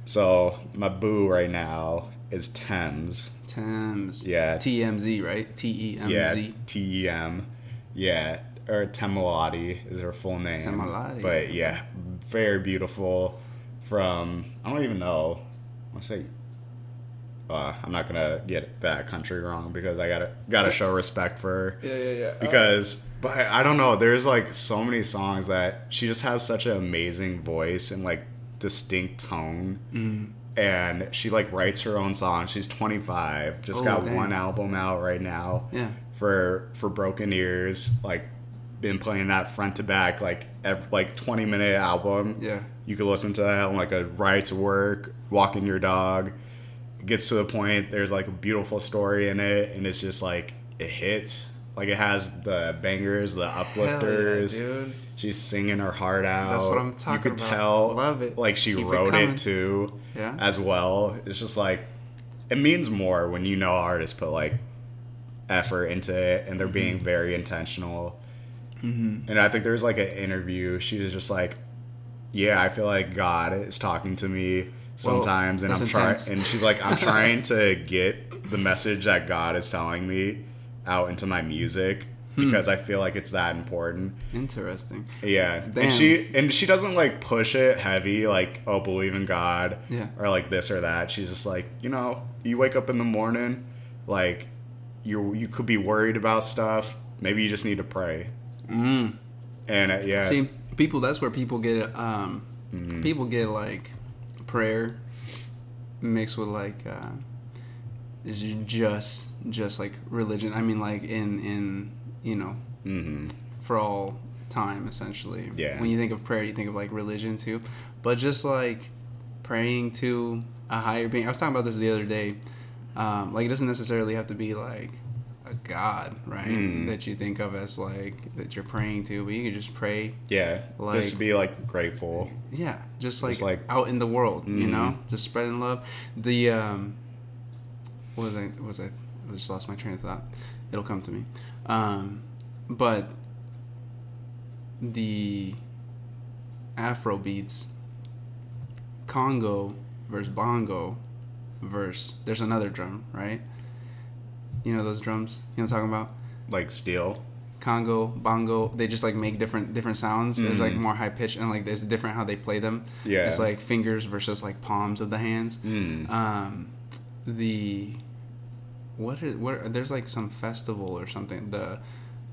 So my boo right now is Tems. Tems. Yeah. TMZ, right? T E M Yeah, Z. T E M. Yeah, or Temalati is her full name. Temalati. But yeah, very beautiful. From I don't even know. I say. Uh, I'm not gonna get that country wrong because I gotta gotta show respect for her. Yeah, yeah, yeah. Because, but I don't know. There's like so many songs that she just has such an amazing voice and like distinct tone. Mm. And she like writes her own song. She's 25. Just Oh, got dang. one album out right now. Yeah. For for Broken Ears, like been playing that front to back, like ev- like 20 minute album. Yeah. You could listen to that on like a ride to work, walking your dog. It gets to the point. There's like a beautiful story in it, and it's just like it hits. Like it has the bangers, the uplifters. Yeah. She's singing her heart out. That's what I'm talking You could about. tell, Love it. Like she Keep wrote coming. it too, Yeah. as well. It's just like it means more when you know artists put like effort into it and they're being Mm-hmm. very intentional. And I think there's like an interview. She was just like, "Yeah, I feel like God is talking to me sometimes, and I'm trying." And she's like, "I'm trying to get the message that God is telling me, out into my music Hmm. because I feel like it's that important. Interesting. Yeah, Damn. and she and she doesn't like push it heavy like oh believe in God Yeah. or like this or that. She's just like you know you wake up in the morning like you you could be worried about stuff. Maybe you just need to pray. Mm. And uh, yeah, See, people. That's where people get. Um, Mm-hmm. people get like prayer mixed with like uh, is just just like religion. I mean, like in in you know hmm for all time essentially. Yeah. When you think of prayer, you think of like religion too, but just like praying to a higher being. I was talking about this the other day. Um, like it doesn't necessarily have to be like a god, right? Mm. That you think of as like that you're praying to, but you can just pray. yeah, Like- just to be like grateful. Yeah, just like, Just like- out in the world, you Mhm. know, just spreading love. The um, what was I? what Was I? I just lost my train of thought. It'll come to me. Um, but the Afro beats, Congo versus Bongo versus there's another drum, right? You know those drums? You know what I'm talking about? Like steel. Congo, bongo, they just like make different different sounds. There's like Mhm. more high pitch and like there's different how they play them. Yeah. It's like fingers versus like palms of the hands. Mm. Um the what is what there's like some festival or something. The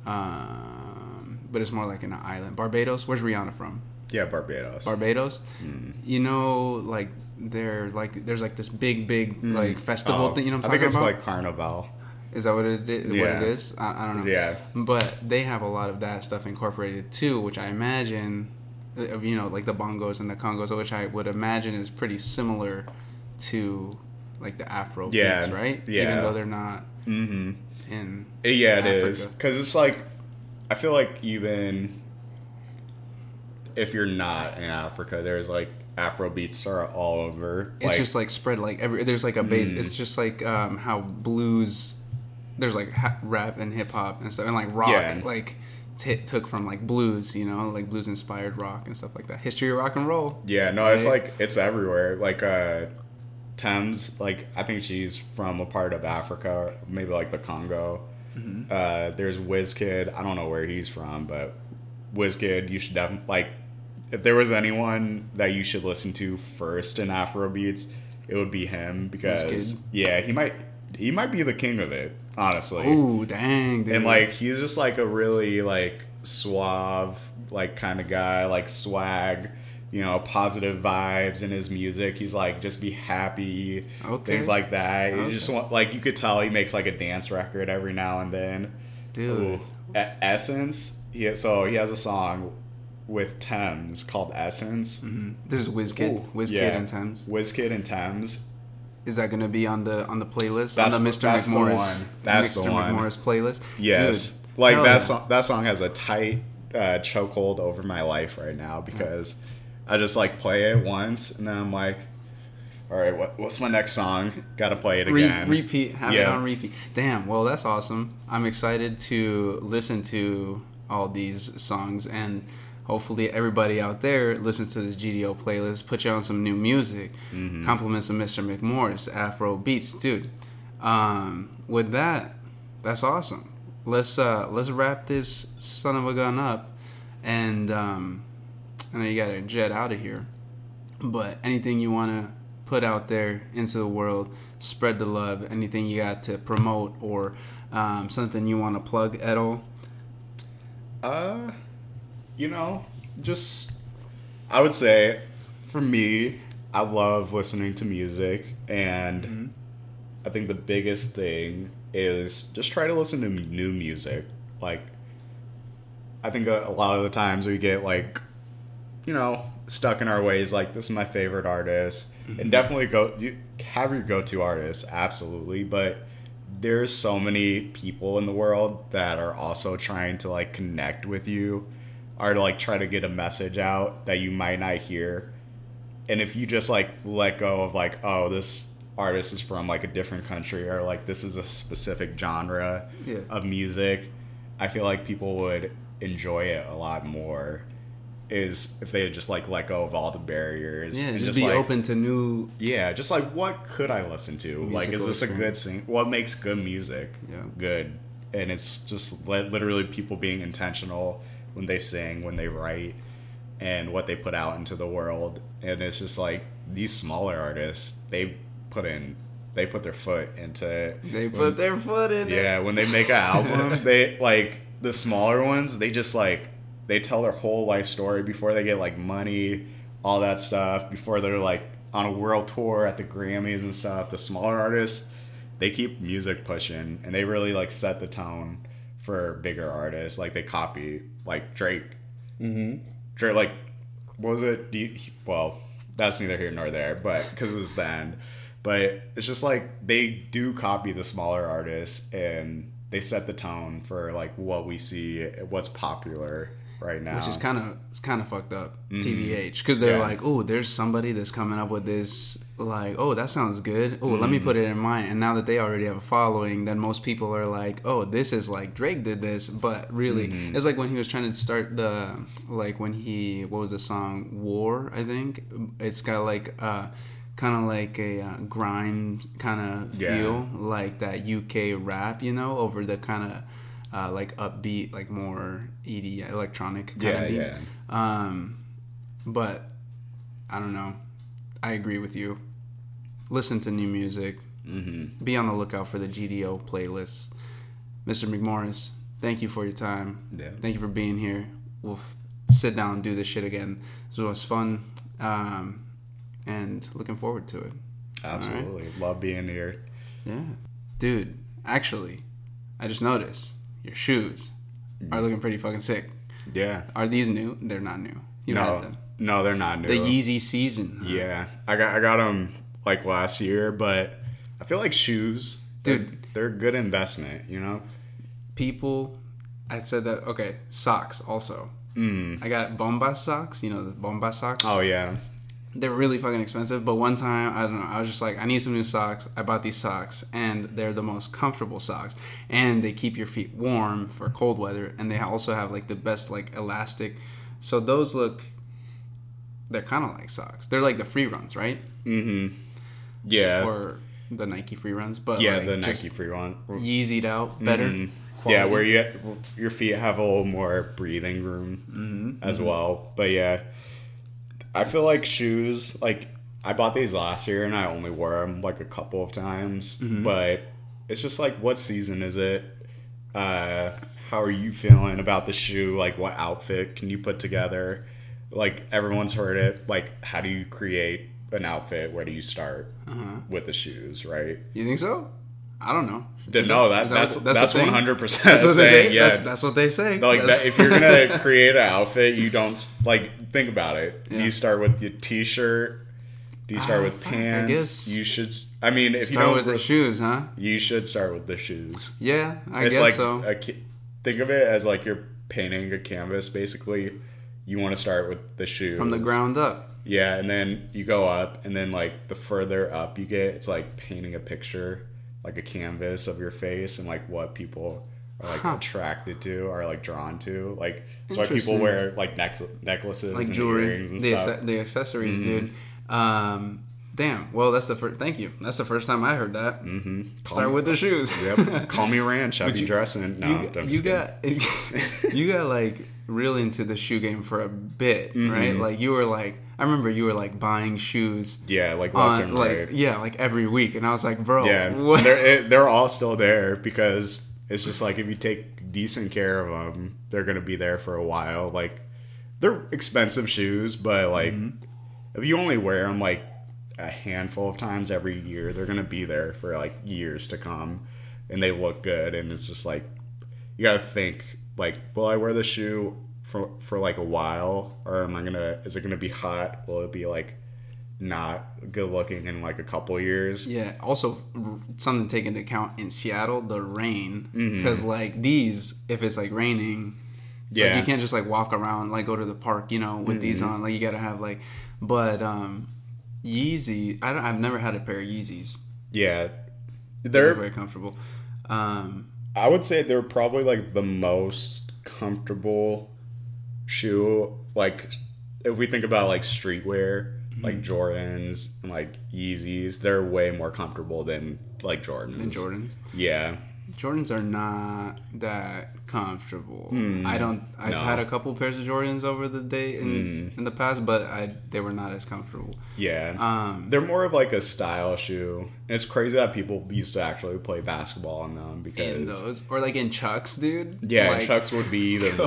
um but it's more like an island. Barbados. Where's Rihanna from? Yeah, Barbados. Barbados. Mm. You know like they're like there's like this big big like festival Oh, thing, you know what I'm I think it's about? like Carnival. Is that what it is? What Yeah. it is? I, I don't know. Yeah. But they have a lot of that stuff incorporated too, which I imagine, uh, you know, like the bongos and the congos, which I would imagine is pretty similar to like the Afro Yeah, beats, right? yeah. Even though they're not Mm-hmm. in. Yeah, it Africa. is because it's like I feel like even if you're not in Africa, there's like Afro beats are all over. It's like, just like spread like every. There's like a base. Mm. It's just like um, how blues. There's like ha- rap and hip hop and stuff, and like rock, Yeah. like t- took from like blues, you know, like blues inspired rock and stuff like that. History of rock and roll. yeah, no, it's like it's everywhere. Like uh, Tems, like I think she's from a part of Africa, maybe like the Congo. Mm-hmm. Uh, there's Wizkid. I don't know where he's from, but Wizkid, you should definitely like. If there was anyone that you should listen to first in Afro beats, it would be him because Wizkid? yeah, he might he might be the king of it, honestly. Ooh, dang, dude. And like he's just like a really like suave like kind of guy, like swag, you know, positive vibes in his music. He's like just be happy, Okay. things like that. You just want like you could tell he makes like a dance record every now and then. dude. Ooh. Essence, he so he has a song with Tems called Essence. Mhm. This is Wizkid, Ooh, Wizkid yeah. and Tems. Wizkid and Tems. Is that gonna be on the on the playlist That's on the the- Mr. that's the McMorris? one. That's Mr. the one. McMorris playlist. Yes, Dude, like that yeah. song. That song has a tight uh, chokehold over my life right now because I just like play it once and then I'm like, all right, what, what's my next song? Got to play it Re- again. repeat, have it on repeat. Damn, well that's awesome. I'm excited to listen to all these songs and hopefully everybody out there listens to this GDO playlist. Put you on some new music. Mm-hmm. Compliments of Mr. McMorris, Afro beats, dude. Um, with that, that's awesome. Let's uh let's wrap this son of a gun up, and um, I know you gotta jet out of here, but anything you wanna put out there into the world, spread the love. Anything you got to promote or um, something you want to plug at all? Uh, you know, just I would say for me, I love listening to music, and Mm-hmm. I think the biggest thing is just try to listen to new music. Like, I think a, a lot of the times we get like, you know, stuck in our ways. Like, this is my favorite artist, and definitely go you have your go-to artist, absolutely, but there's so many people in the world that are also trying to like connect with you or to like try to get a message out that you might not hear and if you just like let go of like oh this artist is from like a different country or like this is a specific genre Yeah. of music i feel like people would enjoy it a lot more is if they just like let go of all the barriers Yeah, and just, be like, open to new. yeah, just like what could I listen to? like, is this a good experience. scene? What makes good music? Yeah. Good. and it's just li- literally people being intentional when they sing, when they write, and what they put out into the world. And it's just like these smaller artists, they put in, they put their foot into. It. They put their foot in it. Yeah, when they make an album, they like the smaller ones. They just like they tell their whole life story before they get like money, all that stuff. Before they're like on a world tour at the Grammys and stuff. The smaller artists, they keep music pushing, and they really like set the tone for bigger artists. Like they copy like Drake. Mm-hmm. Drake, like, what was it? You, well, that's neither here nor there, but because it was the end. But it's just like they do copy the smaller artists and they set the tone for like what we see, what's popular right now. which is kind of it's kind of fucked up tbh because they're Mm-hmm. Yeah. like oh there's somebody that's coming up with this like oh that sounds good oh let me Mm-hmm. put it in mine and now that they already have a following then most people are like oh this is like drake did this but really Mm-hmm. it's like when he was trying to start the like when he what was the song war i think it's got like uh kind of like a uh, grime kind of Yeah. feel like that uk rap you know over the kind of uh, like upbeat, like more ED electronic kind Yeah, of beat. yeah. Um, but I don't know. I agree with you. Listen to new music. Mm-hmm. Be on the lookout for the GDO playlists. Mr. McMorris, thank you for your time. Yeah. Thank you for being here. We'll f- sit down and do this shit again. This was fun, um, and looking forward to it. Absolutely. Love being here. Yeah, dude. Actually, I just noticed your shoes are looking pretty fucking sick. Yeah. Are these new? They're not new. You No, had them. no, they're not new. The Yeezy season. Yeah, I got I got them like last year, but I feel like shoes, Dude. they're, they're a good investment. You know. People, I said that. Okay, socks also. Mm. I got Bombas socks. You know the Bombas socks. Oh yeah. They're really fucking expensive. But one time, I don't know. I was just like, I need some new socks. I bought these socks, and they're the most comfortable socks, and they keep your feet warm for cold weather, and they also have like the best like elastic. So those look. They're kind of like socks. They're like the free runs, right? Mm-hmm. Yeah. Or the Nike free runs, but yeah, like the Nike free one. Yeezyed out better. Yeah, quality. where you your feet have a little more breathing room Mm-hmm. as well. But yeah, I feel like shoes. Like I bought these last year and I only wore them like a couple of times. Mm-hmm. But it's just like, what season is it? Uh, how are you feeling about the shoe? Like, what outfit can you put together? Like everyone's heard it. Like, how do you create an outfit? Where do you start Uh-huh. with the shoes? Right? You think so? I don't know. Is no, that- that, that's that's one hundred percent That's what they say. Yeah, That's, that's what they say. like that, if you're gonna create an outfit, you don't like think about it. Yeah. you start with your t-shirt? Do you start Ah, with pants? guess- You should. I mean, if you start with the shoes, huh? you should start with the shoes. Yeah, I it's guess like so. a, think of it as like you're painting a canvas. Basically, you want to start with the shoes From the ground up. Yeah, and then you go up, and then like the further up you get, it's like painting a picture, like a canvas of your face, and like what people are like Huh. attracted to, or like drawn to. Like that's why people wear like neck- necklaces, like and jewelry, earrings, and the, stuff. Mm-hmm. acce- the accessories, dude. Um, damn. Well, that's the first. Thank you. That's the first time I heard that. Mm-hmm. Start with the shoes. yep, call me Ranch. I'd be you- dressing. No, you, I'm you got you got like really into the shoe game for a bit, Mm-hmm. right? Like you were like I remember you were like buying shoes yeah, like left on and like right. yeah, like every week, and I was like, bro, Yeah, what? they're it, they're all still there because it's just like if you take decent care of them, they're gonna be there for a while. Like they're expensive shoes, but like Mm-hmm. if you only wear them like a handful of times every year, they're gonna be there for like years to come, and they look good. And it's just like you gotta think like, will I wear the shoe for for like a while, or am I gonna? Is it gonna be hot? Will it be like not good looking in like a couple years? Yeah. Also, something to take into account in Seattle, the rain, Mm-hmm. because like these, if it's like raining, Yeah. like, you can't just like walk around, like go to the park, you know, with these Mm-hmm. on. Like you gotta have like, but um, Yeezy. I don't. I've never had a pair of Yeezys. Yeah. They're They're very comfortable. Um, I would say they're probably like the most comfortable shoe like if we think about like streetwear, like Jordans and like Yeezys, they're way more comfortable than like Jordans. and Jordans. Yeah. Jordans are not that comfortable. I don't. I've no. Had a couple pairs of Jordans over the day in in the past, but I they were not as comfortable. Yeah. Um, They're more of like a style shoe. And it's crazy that people used to actually play basketball in them because in those or like in Chucks, dude. yeah, like, Chucks would be the.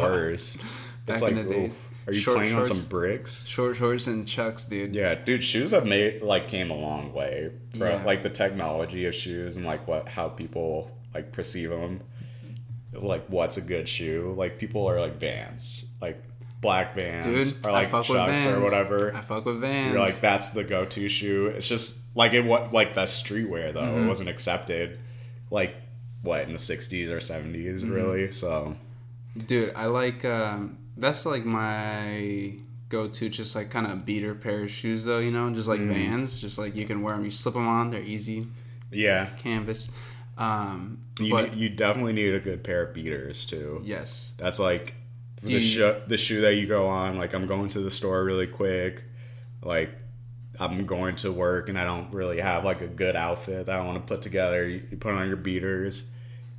Back It's like, in the days. are you Short playing on shorts. some bricks? short shorts and Chucks, dude. Yeah, dude, shoes have made like came a long way for Yeah. like the technology of shoes and like what how people like perceive them. Like what's a good shoe? Like people are like Vans, like black Vans Dude, or like Chucks or whatever. I fuck with Vans. You're like that's the go-to shoe. It's just like it what like that streetwear though. Mm-hmm. It wasn't accepted like what in the 60s or 70s Mm-hmm. really. So Dude, I like um that's like my go-to just like kind of beater pair of shoes though, you know, just like Mm. Vans, just like you can wear them, you slip them on, they're easy yeah, canvas. Um you but you definitely need a good pair of beaters too. yes. That's like the you- shoe the shoe that you go on. Like I'm going to the store really quick. Like I'm going to work and I don't really have like a good outfit that I want to put together. You, you put on your beaters,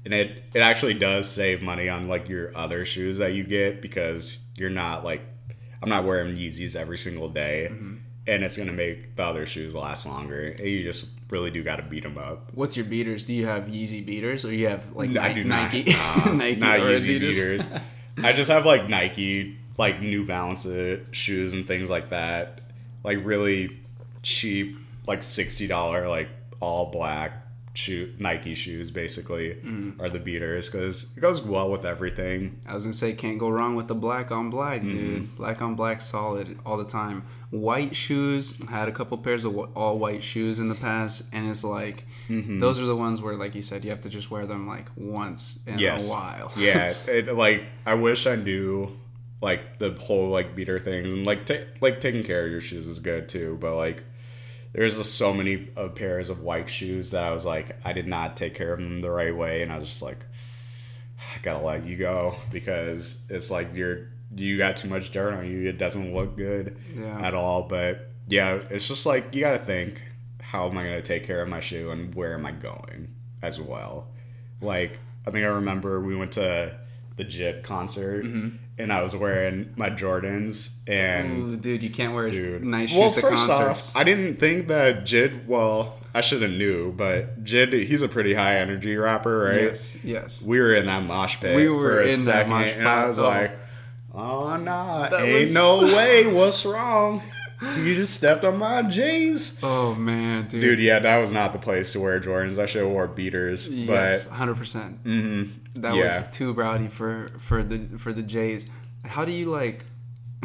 and it it actually does save money on like your other shoes that you get because you're not like I'm not wearing Yeezys every single day. Mm-hmm. And it's gonna make the other shoes last longer. You just really do got to beat them up. What's your beaters? Do you have Yeezy beaters or you have like I Ni- do not. Nike uh, Nike not or Yeezy Adidas? beaters. I just have like Nike, like New Balance uh, shoes and things like that. Like really cheap, like sixty dollar, like all black shoe Nike shoes. Basically, Mm. are the beaters because it goes well with everything. I was gonna say can't go wrong with the black on black, Mm-hmm. dude. Black on black, solid all the time. White shoes. Had a couple pairs of all white shoes in the past, and it's like Mm-hmm. those are the ones where, like you said, you have to just wear them like once in Yes. a while. yeah, it, like I wish I knew like the whole like beater thing and like ta- like taking care of your shoes is good too, but like there's just so many uh, pairs of white shoes that I was like I did not take care of them the right way, and I was just like I gotta let you go because it's like you're you got too much dirt on you. It doesn't look good Yeah. at all, but yeah, it's just like you gotta think how am I gonna take care of my shoe and where am I going as well. Like I think I remember we went to the JID concert Mm-hmm. And I was wearing my Jordans and Ooh, dude, you can't wear dude. nice well, shoes to first concerts. off, I didn't think that Jid. Well, I should have knew, but Jid, he's a pretty high energy rapper, right? Yes, yes. We were in that mosh pit. We were for a in that second, mosh and I was Oh. like, "Oh nah, That ain't was- no way. What's wrong? You just stepped on my J's." Oh man, dude. Dude, yeah, that was not the place to wear Jordans. I should have wore beaters, Yes, hundred percent. mhm, That yeah. was too rowdy for for the for the Jays. How do you like?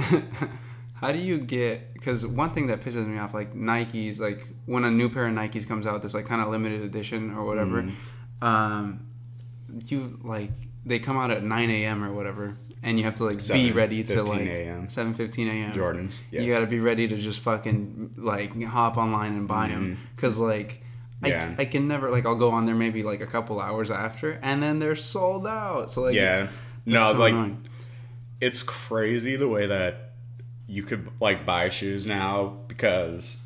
how do you get? Because one thing that pisses me off, like Nikes, like when a new pair of Nikes comes out, this like kind of limited edition or whatever. Mm-hmm. Um, you like they come out at nine a.m. or whatever, and you have to like be ready to 15 like a.m.. seven fifteen a.m. Jordans. Yes. You got to be ready to just fucking like hop online and buy them because like. Mm-hmm. Yeah. I, I can never like I'll go on there maybe like a couple hours after and then they're sold out. So like yeah. No, so like annoying. it's crazy the way that you could like buy shoes now because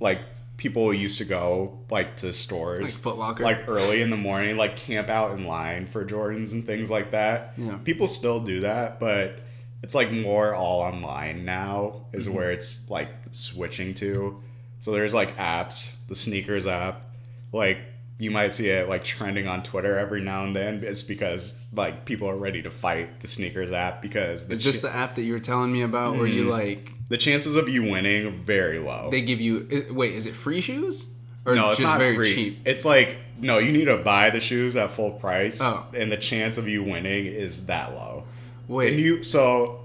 like people used to go like to stores Like Foot Locker. like early in the morning like camp out in line for Jordans and things like that. Yeah. People still do that, but it's like more all online now is Mm-hmm. where it's like switching to. So there's like apps, the SNKRS app, like you might see it like trending on Twitter every now and then. It's because like people are ready to fight the SNKRS app because the, It's just the app that you were telling me about where Mm-hmm. you like the chances of you winning are very low. they give you wait, is it free shoes? Or no, it's not very free. cheap? It's like no, you need to buy the shoes at full price, Oh. and the chance of you winning is that low. Wait. And you so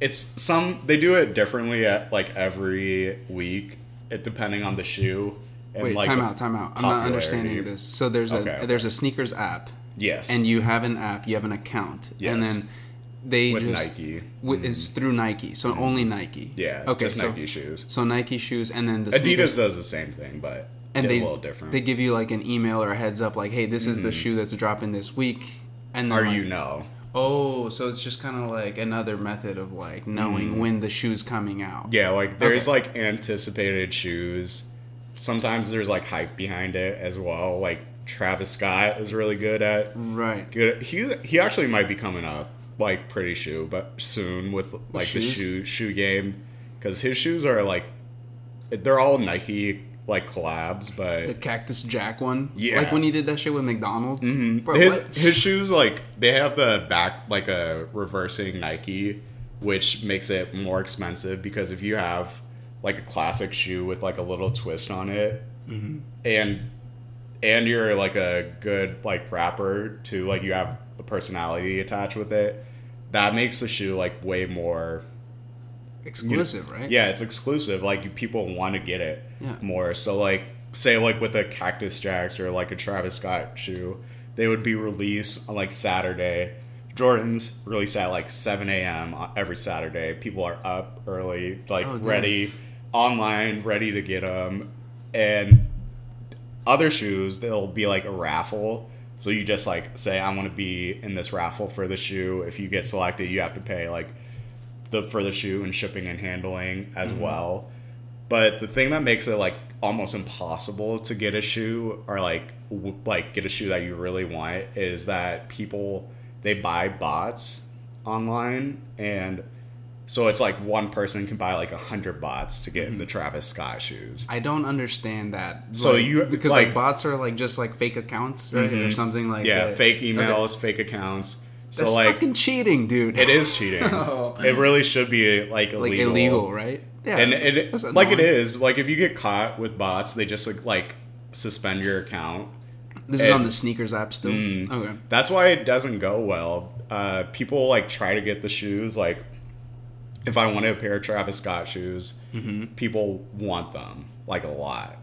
it's some they do it differently at like every week, it depending on the shoe. Wait, like time out, time out. I'm not understanding this. So there's a Okay, there's a SNKRS app Yes, and you have an app, you have an account. And then they with just Nike. Mm-hmm. It's through Nike, so only Nike. Yeah, Okay. just so, Nike shoes. So Nike shoes, and then the Adidas sneakers- does the same thing, but and they a little different. They give you like an email or a heads up, like, "Hey, this is the shoe that's dropping this week." And then or like, you know, Oh, so it's just kind of like another method of like knowing when the shoe's coming out. Mm. Yeah, like there's Okay. like anticipated shoes. Sometimes there's like hype behind it as well. Like Travis Scott is really good at. Right. Good. He he actually might be coming up like pretty shoe, but soon with like the shoe shoe game because his shoes are like they're all Nike like collabs, but The Cactus Jack one. Yeah. Like when he did that shit with McDonald's. Mm-hmm. Bro, his what? his shoes like they have the back like a reversing Nike, which makes it more expensive because if you have like a classic shoe with like a little twist on it, Mm-hmm. and and you're like a good like rapper too, like you have a personality attached with it, that makes the shoe like way more exclusive, right? yeah, it's exclusive. Like you- people want to get it Yeah. more. So like say like with a Cactus Jacks or like a Travis Scott shoe, they would be released on like Saturday. Jordans release at like 7 a.m. every Saturday. People are up early, like Oh, ready, online, ready to get them. And other shoes, they'll be like a raffle. So you just like say, I want to be in this raffle for the shoe. If you get selected, you have to pay like the for the shoe and shipping and handling as mm-hmm. well. But the thing that makes it like almost impossible to get a shoe or like w- like get a shoe that you really want is that people they buy bots online and so it's like one person can buy like a hundred bots to get the Travis Scott shoes. I don't understand that. So Like, you- because like- like, bots are like just like fake accounts, right, or something like Yeah, that. fake Okay. emails, fake accounts. So That's like fucking cheating, dude. it is cheating. Oh. It really should be like illegal. like illegal, right? Yeah, and it like it is like if you get caught with bots, they just like, like suspend your account. This is on the SNKRS app still. Mm. Okay. That's why it doesn't go well. Uh, people like try to get the shoes. Like if I wanted a pair of Travis Scott shoes, Mm-hmm. people want them like a lot.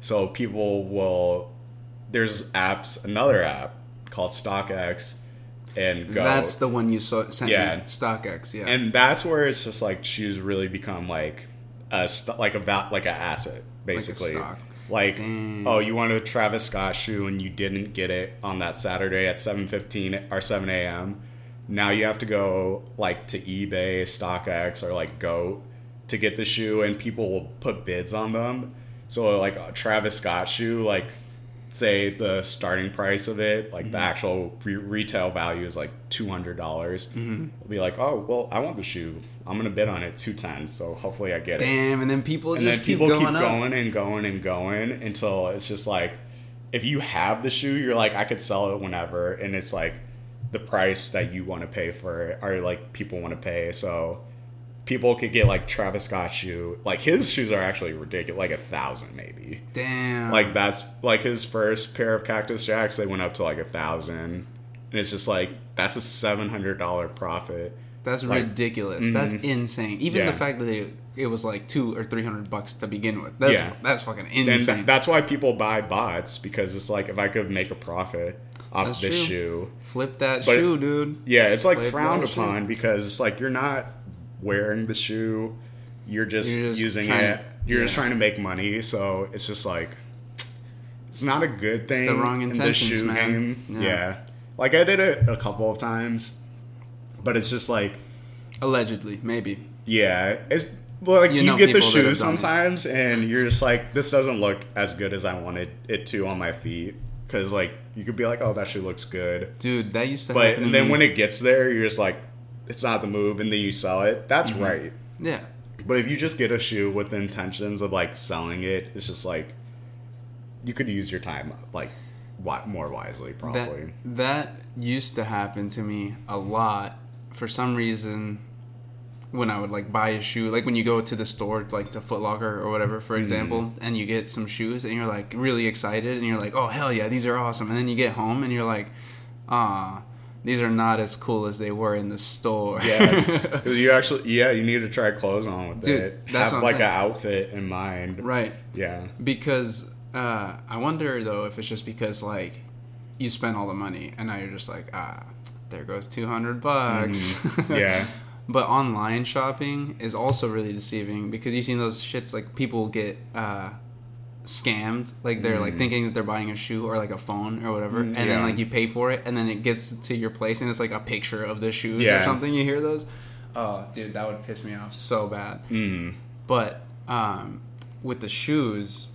So people will. There's apps. Another app called StockX, and go. That's the one you saw sent Yeah. me. StockX, yeah. and that's where it's just like shoes really become like a st- like a val- like a asset basically like Damn. oh you wanted a travis scott shoe and you didn't get it on that saturday at 7.15 or 7 a.m now you have to go like to ebay stockx or like goat to get the shoe and people will put bids on them so like a travis scott shoe like say the starting price of it like Mm-hmm. the actual re- retail value is like $200 Mm-hmm. I'll be like oh well i want the shoe i'm gonna bid on it 210 so hopefully i get it Damn, and then people and just then keep people going keep up. going and going and going until it's just like if you have the shoe you're like i could sell it whenever and it's like the price that you want to pay for it or like people want to pay so people could get like travis scott shoe like his shoes are actually ridiculous like a thousand maybe Damn. like that's like his first pair of cactus jacks they went up to like a thousand and it's just like that's a $700 profit That's Like- ridiculous. Mm-hmm. That's insane. Even Yeah. the fact that it, it was like two or three hundred bucks to begin with. That's Yeah. that's fucking insane. th- that's why people buy bots because it's like if I could make a profit off That's this true. shoe, Flip that But- shoe, dude. yeah, it's like Flip frowned that shoe. upon because it's like you're not wearing the shoe, you're just, You're just using it, to- you're just trying to make money. So it's just like it's not a good thing. the wrong in intentions, shoe man. game. Yeah. Yeah. like I did it a couple of times, but it's just like Allegedly, maybe. yeah, it's well, like You you, know get the shoes done it. sometimes, and you're just like, this doesn't look as good as I wanted it to on my feet. Because like you could be like, oh, that shoe looks good, Dude, that used to but happen. to then me. when it gets there, you're just like, it's not the move, and then you sell it. That's Mm-hmm. right. yeah, But if you just get a shoe with the intentions of like selling it, it's just like you could use your time like wi- more wisely, that probably. that used to happen to me a lot. For some reason, when I would like buy a shoe, like when you go to the store, like to Foot Locker or whatever, for example, and you get some shoes, and you're like really excited, and you're like, oh hell yeah, these are awesome, and then you get home, and you're like, ah. These are not as cool as they were in the store. Yeah, because you actually, yeah, you need to try clothes on with Dude, it. that's Have like an outfit in mind. right. Yeah. Because uh, I wonder though if it's just because like you spent all the money and now you're just like ah there goes two hundred bucks. Mm-hmm. Yeah. but online shopping is also really deceiving because you've seen those shits like people get uh, scammed like they're like thinking that they're buying a shoe or like a phone or whatever and then Mm. like you pay for it and then it gets to your place and it's like a picture of the shoes or something you hear those oh dude that would piss me off so bad Mm. but um, with the shoes,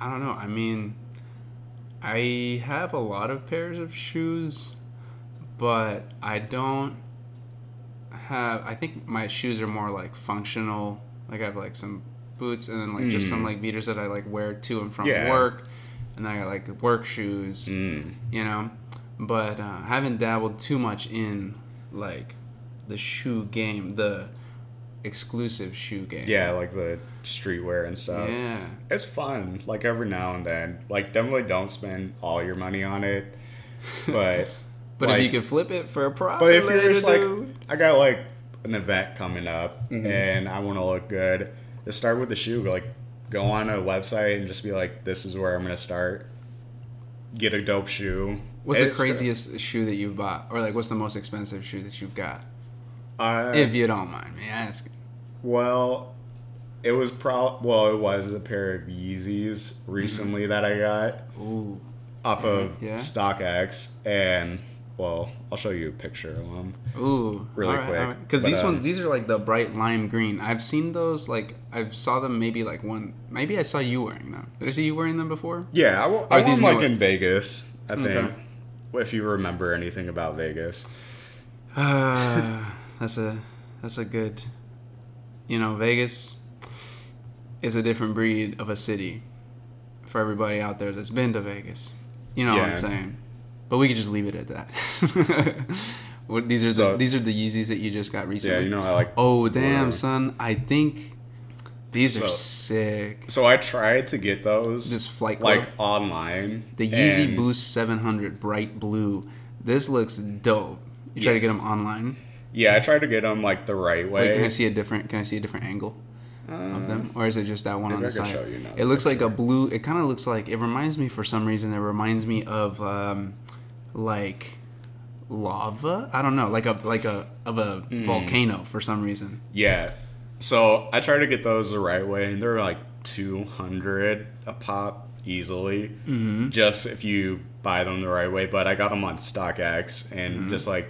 I don't know. I mean, I have a lot of pairs of shoes, but I don't have. I think my shoes are more like functional. Like I have like some boots and then like just some like beaters that I like wear to and from. Yeah. work, and then I got like work shoes. Mm. You know, but uh, I haven't dabbled too much in like the shoe game, the exclusive shoe game. Yeah, like the streetwear and stuff. Yeah. It's fun, like every now and then. Like definitely don't spend all your money on it, but But like, if you can flip it for a profit, But if you're just like, dude. I got like an event coming up Mm-hmm. and I want to look good, just start with the shoe. Like, go on a website and just be like, this is where I'm gonna start. Get a dope shoe. What's It's- the craziest shoe that you've bought, or like what's the most expensive shoe that you've got? Uh, If you don't mind me asking. well, it was pro. Well, it was a pair of Yeezys recently that I got Ooh, off of Mm-hmm. Yeah. StockX, and well, I'll show you a picture of them. ooh, Really quick, Because but, these uh, ones, these are like the bright lime green. I've seen those. Like I've saw them maybe like one. Maybe I saw you wearing them. Did I see you wearing them before? Yeah, I, Are I these like in Vegas. I think. Okay. If you remember anything about Vegas. Uh, that's a that's a good. You know, Vegas is a different breed of a city. For everybody out there that's been to Vegas, you know what I'm saying. But we could just leave it at that. what, these are the these are the Yeezys that you just got recently. Yeah, you know I like. Oh damn, son! I think these are sick. So I tried to get those. This Flight Club? like online. The Yeezy Boost 700 bright blue. This looks dope. You try to get them online. Yeah, I tried to get them like the right way. Wait, can I see a different? Can I see a different angle of them, or is it just that one on the side? show you. It looks like a blue. It kind of looks like. It reminds me for some reason. It reminds me of um, like lava. I don't know, like a like a of a Hmm. volcano for some reason. Yeah. So I tried to get those the right way, and they're like two hundred a pop easily, mm-hmm. just if you buy them the right way. But I got them on StockX, and Mm-hmm. just like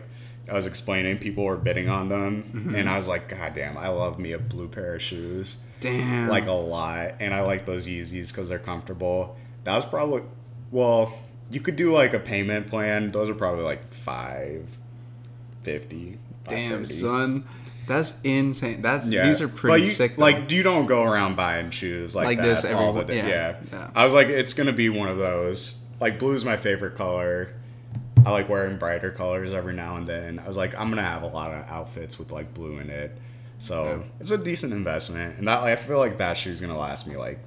I was explaining, people were bidding on them, Mm-hmm. and I was like, God damn, I love me a blue pair of shoes. Damn. like a lot, and I like those Yeezys because they're comfortable. That was probably well, you could do like a payment plan. Those are probably like five fifty. damn, son. That's insane. That's Yeah, these are pretty you, sick. Though. Like you don't go around buying shoes like, Like that this all the day. yeah, Yeah. yeah. I was like, it's gonna be one of those. Like blue's my favorite color. I like wearing brighter colors every now and then. I was like, I'm gonna have a lot of outfits with like blue in it, so Yeah. it's a decent investment. And that I feel like that shoe's gonna last me like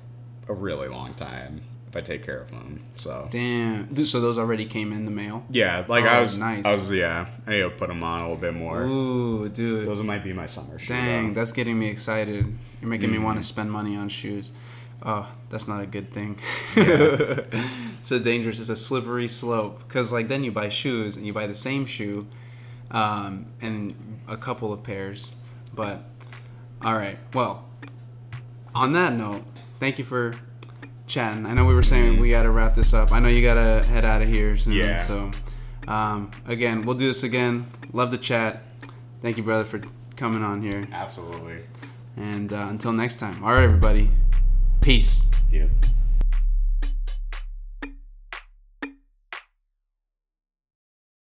a really long time if I take care of them. So damn. So those already came in the mail. yeah, like Oh, I was, nice. I was yeah. I need to put them on a little bit more. Ooh, dude. Those might be my summer shoes. Dang, though. that's getting me excited. You're making me want Mm. to spend money on shoes. Oh, that's not a good thing. it's a dangerous, it's a slippery slope. Because, like, then you buy shoes and you buy the same shoe um, and a couple of pairs. But, all right. Well, on that note, thank you for chatting. I know we were saying we got to wrap this up. I know you got to head out of here soon. Yeah. So, um, again, we'll do this again. Love the chat. Thank you, brother, for coming on here. Absolutely. And uh, until next time, all right, everybody. Peace. Yep.